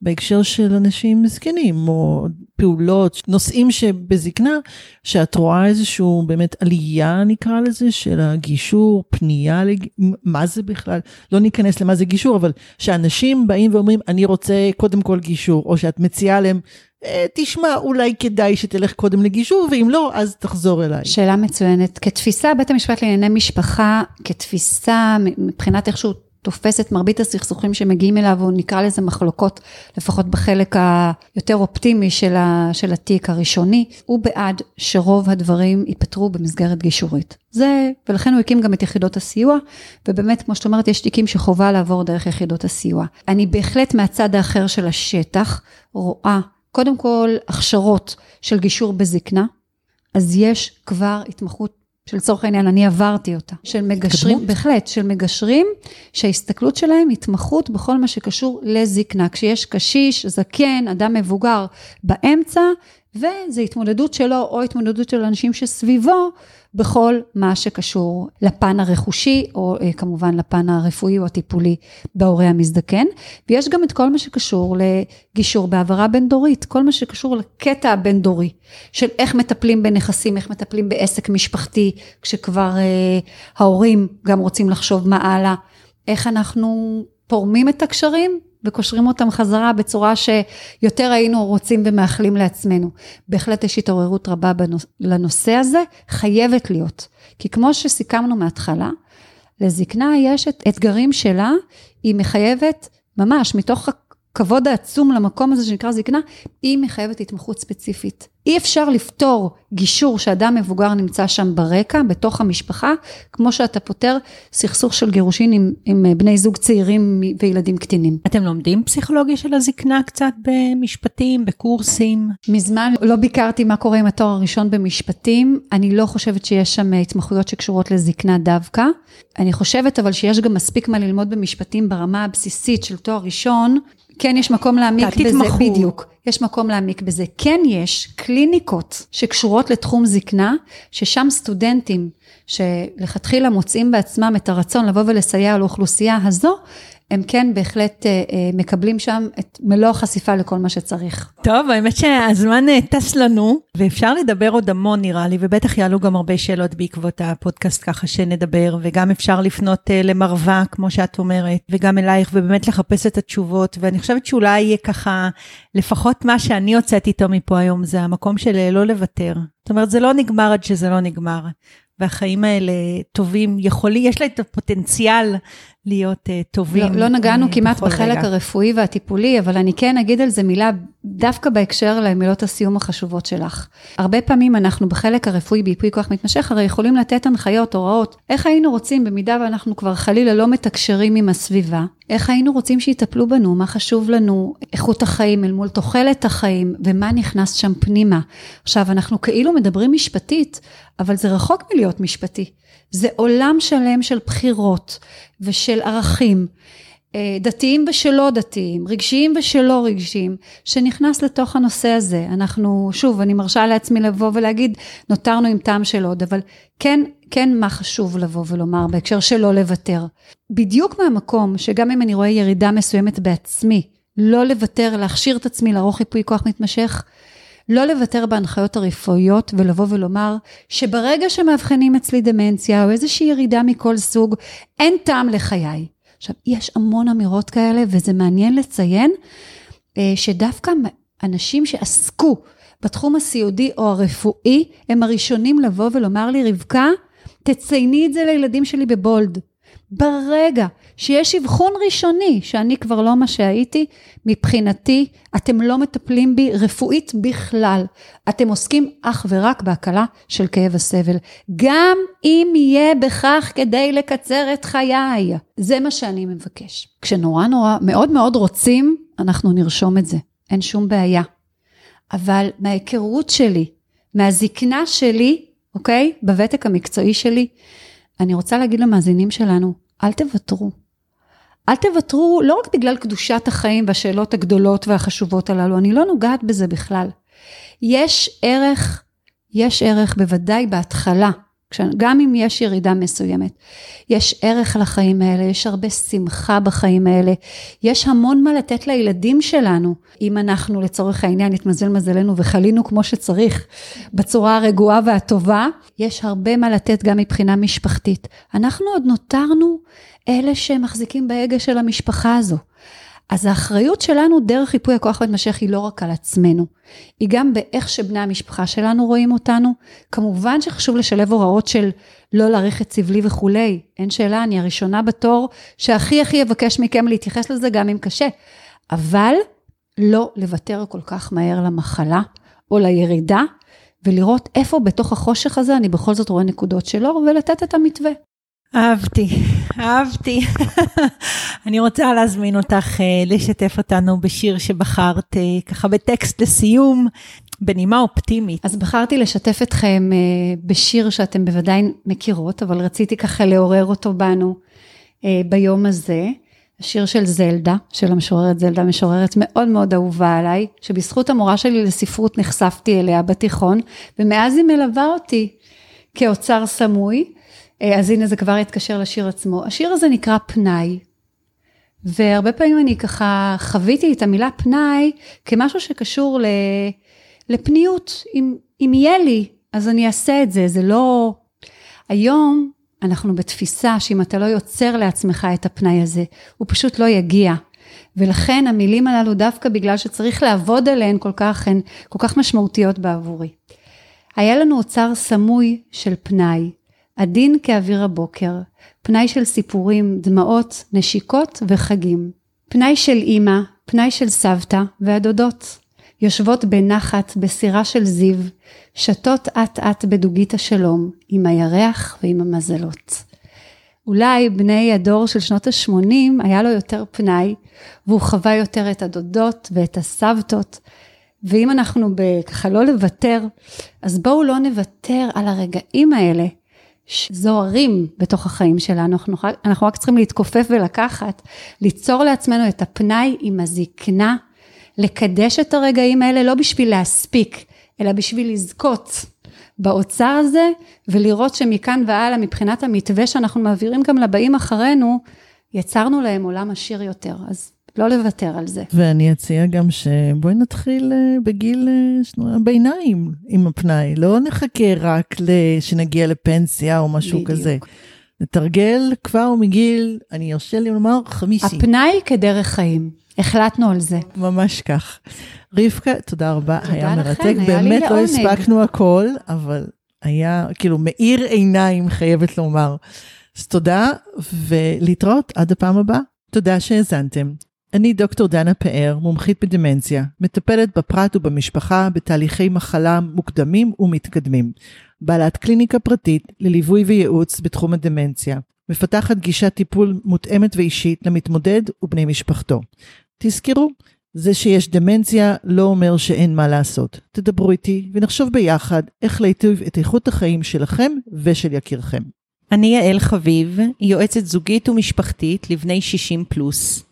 בהקשר של אנשים זקנים, או פעולות, נושאים שבזקנה, שאת רואה איזשהו באמת עלייה נקרא לזה, של הגישור, פנייה, לג... מה זה בכלל? לא ניכנס למה זה גישור, אבל שאנשים באים ואומרים, אני רוצה קודם כל גישור, או שאת מציעה להם, אה, תשמע, אולי כדאי שתלך קודם לגישור, ואם לא, אז תחזור אליי. שאלה מצוינת. כתפיסה, בית המשפט לענייני משפחה, כתפיסה, מבחינת איכשהו תופס את מרבית הסכסוכים שמגיעים אליו, או נקרא לזה מחלוקות, לפחות בחלק היותר אופטימי של, ה, של התיק הראשוני, הוא בעד שרוב הדברים ייפתרו במסגרת גישורית. זה, ולכן הוא הקים גם את יחידות הסיוע, ובאמת, כמו שאת אומרת, יש תיקים שחובה לעבור דרך יחידות הסיוע. אני בהחלט מהצד האחר של השטח רואה, קודם כל, הכשרות של גישור בזקנה, אז יש כבר התמחות שלצורך העניין אני עברתי אותה, של מגשרים, התקדמות? בהחלט, של מגשרים, שההסתכלות שלהם התמחות בכל מה שקשור לזקנה. כשיש קשיש, זקן, אדם מבוגר באמצע, וזה התמודדות שלו או התמודדות של אנשים שסביבו בכל מה שקשור לפן הרכושי, או אה, כמובן לפן הרפואי או הטיפולי בהורה המזדקן. ויש גם את כל מה שקשור לגישור בהעברה בין-דורית, כל מה שקשור לקטע הבין-דורי, של איך מטפלים בנכסים, איך מטפלים בעסק משפחתי, כשכבר אה, ההורים גם רוצים לחשוב מה הלאה, איך אנחנו פורמים את הקשרים וקושרים אותם חזרה בצורה שיותר היינו רוצים ומאחלים לעצמנו. בהחלט יש התעוררות רבה לנושא הזה, חייבת להיות. כי כמו שסיכמנו מההתחלה, לזקנה יש את אתגרים שלה, היא מחייבת ממש מתוך הכבוד העצום למקום הזה שנקרא זקנה, היא מחייבת התמחות ספציפית. אי אפשר לפתור גישור שאדם מבוגר נמצא שם ברקע, בתוך המשפחה, כמו שאתה פותר סכסוך של גירושין עם, עם בני זוג צעירים וילדים קטינים. אתם לומדים פסיכולוגיה של הזקנה קצת במשפטים, בקורסים? מזמן לא ביקרתי מה קורה עם התואר הראשון במשפטים. אני לא חושבת שיש שם התמחויות שקשורות לזקנה דווקא. אני חושבת אבל שיש גם מספיק מה ללמוד במשפטים ברמה הבסיסית של תואר ראשון, כן יש מקום להעמיק בזה, תתמחו. בדיוק, יש מקום להעמיק בזה. כן יש קליניקות שקשורות לתחום זקנה, ששם סטודנטים שלכתחילה מוצאים בעצמם את הרצון לבוא ולסייע לאוכלוסייה הזו, הם כן בהחלט אה, אה, מקבלים שם את מלוא החשיפה לכל מה שצריך. טוב, האמת שהזמן אה, טס לנו, ואפשר לדבר עוד המון נראה לי, ובטח יעלו גם הרבה שאלות בעקבות הפודקאסט ככה שנדבר, וגם אפשר לפנות למרווה, כמו שאת אומרת, וגם אלייך, ובאמת לחפש את התשובות, ואני חושבת שאולי יהיה ככה, לפחות מה שאני הוצאתי איתו מפה היום, זה המקום של לא לוותר. זאת אומרת, זה לא נגמר עד שזה לא נגמר. והחיים האלה טובים, יכולים, יש לה את הפוטנציאל להיות uh, טובים. לא, לא נגענו uh, כמעט בחלק רגע. הרפואי והטיפולי, אבל אני כן אגיד על זה מילה, דווקא בהקשר למילות הסיום החשובות שלך. הרבה פעמים אנחנו בחלק הרפואי בייפוי כוח מתמשך, הרי יכולים לתת הנחיות, הוראות, איך היינו רוצים, במידה ואנחנו כבר חלילה לא מתקשרים עם הסביבה, איך היינו רוצים שיטפלו בנו, מה חשוב לנו, איכות החיים אל מול תוחלת החיים, ומה נכנס שם פנימה. עכשיו, אנחנו כאילו מדברים משפטית, אבל זה רחוק מלהיות משפטי. זה עולם שלם של בחירות ושל ערכים, אה, דתיים ושלא דתיים, רגשיים ושלא רגשיים, שנכנס לתוך הנושא הזה. אנחנו, שוב, אני מרשה לעצמי לבוא ולהגיד, נותרנו עם טעם של עוד, אבל כן, כן מה חשוב לבוא ולומר בהקשר שלא לוותר. בדיוק מהמקום שגם אם אני רואה ירידה מסוימת בעצמי, לא לוותר, להכשיר את עצמי לערוך ייפוי כוח מתמשך, לא לוותר בהנחיות הרפואיות ולבוא ולומר שברגע שמאבחנים אצלי דמנציה או איזושהי ירידה מכל סוג, אין טעם לחיי. עכשיו, יש המון אמירות כאלה וזה מעניין לציין אה, שדווקא אנשים שעסקו בתחום הסיעודי או הרפואי, הם הראשונים לבוא ולומר לי, רבקה, תצייני את זה לילדים שלי בבולד. ברגע שיש אבחון ראשוני, שאני כבר לא מה שהייתי, מבחינתי, אתם לא מטפלים בי רפואית בכלל. אתם עוסקים אך ורק בהקלה של כאב הסבל. גם אם יהיה בכך כדי לקצר את חיי. זה מה שאני מבקש. כשנורא נורא מאוד מאוד רוצים, אנחנו נרשום את זה. אין שום בעיה. אבל מההיכרות שלי, מהזקנה שלי, אוקיי? בוותק המקצועי שלי, אני רוצה להגיד למאזינים שלנו, אל תוותרו. אל תוותרו לא רק בגלל קדושת החיים והשאלות הגדולות והחשובות הללו, אני לא נוגעת בזה בכלל. יש ערך, יש ערך בוודאי בהתחלה, גם אם יש ירידה מסוימת. יש ערך לחיים האלה, יש הרבה שמחה בחיים האלה, יש המון מה לתת לילדים שלנו. אם אנחנו לצורך העניין נתמזל מזלנו וחלינו כמו שצריך, בצורה הרגועה והטובה, יש הרבה מה לתת גם מבחינה משפחתית. אנחנו עוד נותרנו אלה שמחזיקים בהגה של המשפחה הזו. אז האחריות שלנו דרך חיפוי הכוח המתמשך היא לא רק על עצמנו, היא גם באיך שבני המשפחה שלנו רואים אותנו. כמובן שחשוב לשלב הוראות של לא להעריך את סבלי וכולי, אין שאלה, אני הראשונה בתור שהכי הכי אבקש מכם להתייחס לזה גם אם קשה, אבל לא לוותר כל כך מהר למחלה או לירידה, ולראות איפה בתוך החושך הזה אני בכל זאת רואה נקודות של אור ולתת את המתווה. אהבתי, אהבתי. אני רוצה להזמין אותך אה, לשתף אותנו בשיר שבחרת, אה, ככה בטקסט לסיום, בנימה אופטימית. אז בחרתי לשתף אתכם אה, בשיר שאתם בוודאי מכירות, אבל רציתי ככה לעורר אותו בנו ביום הזה. השיר של זלדה, של המשוררת זלדה, משוררת מאוד מאוד אהובה עליי, שבזכות המורה שלי לספרות נחשפתי אליה בתיכון, ומאז היא מלווה אותי כאוצר סמוי. אה, אז הנה זה כבר יתקשר לשיר עצמו. השיר הזה נקרא פנאי. והרבה פעמים אני ככה חוויתי את המילה פנאי כמשהו שקשור לפניות. אם, אם יהיה לי, אז אני אעשה את זה, זה לא... היום אנחנו בתפיסה שאם אתה לא יוצר לעצמך את הפנאי הזה, הוא פשוט לא יגיע. ולכן המילים הללו, דווקא בגלל שצריך לעבוד עליהן כל כך, הן כל כך משמעותיות בעבורי. היה לנו אוצר סמוי של פנאי, עדין כאוויר הבוקר, פנאי של סיפורים, דמעות, נשיקות וחגים. פנאי של אימא, פנאי של סבתא והדודות. יושבות בנחת בסירה של זיו, שתות אט אט בדוגית השלום, עם הירח ועם המזלות. אולי בני הדור של שנות ה-80 היה לו יותר פנאי, והוא חווה יותר את הדודות ואת הסבתות. ואם אנחנו ככה לא לוותר, אז בואו לא נוותר על הרגעים האלה זוהרים בתוך החיים שלנו, אנחנו, אנחנו רק צריכים להתכופף ולקחת, ליצור לעצמנו את הפנאי עם הזקנה, לקדש את הרגעים האלה לא בשביל להספיק, אלא בשביל לזכות באוצר הזה, ולראות שמכאן והלאה, מבחינת המתווה שאנחנו מעבירים גם לבאים אחרינו, יצרנו להם עולם עשיר יותר. אז לא לוותר על זה. ואני אציע גם שבואי נתחיל אה, בגיל אה, הביניים עם הפנאי, לא נחכה רק שנגיע לפנסיה או משהו בדיוק. כזה. נתרגל כבר מגיל, אני ארשה לי לומר, חמישי. הפנאי כדרך חיים, החלטנו על זה. ממש כך. רבקה, תודה רבה, תודה היה לכם, מרתק, היה באמת לא הספקנו הכל, אבל היה כאילו מאיר עיניים, חייבת לומר. אז תודה, ולהתראות עד הפעם הבאה. תודה שהאזנתם. אני דוקטור דנה פאר, מומחית בדמנציה, מטפלת בפרט ובמשפחה בתהליכי מחלה מוקדמים ומתקדמים, בעלת קליניקה פרטית לליווי וייעוץ בתחום הדמנציה, מפתחת גישת טיפול מותאמת ואישית למתמודד ובני משפחתו. תזכרו, זה שיש דמנציה לא אומר שאין מה לעשות. תדברו איתי ונחשוב ביחד איך להיטיב את איכות החיים שלכם ושל יקירכם. אני יעל חביב, יועצת זוגית ומשפחתית לבני 60 פלוס.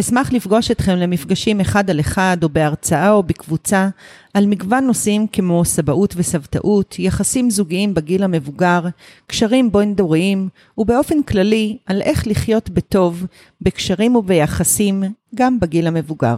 אשמח לפגוש אתכם למפגשים אחד על אחד או בהרצאה או בקבוצה על מגוון נושאים כמו סבאות וסבתאות, יחסים זוגיים בגיל המבוגר, קשרים בין-דוריים, ובאופן כללי על איך לחיות בטוב, בקשרים וביחסים, גם בגיל המבוגר.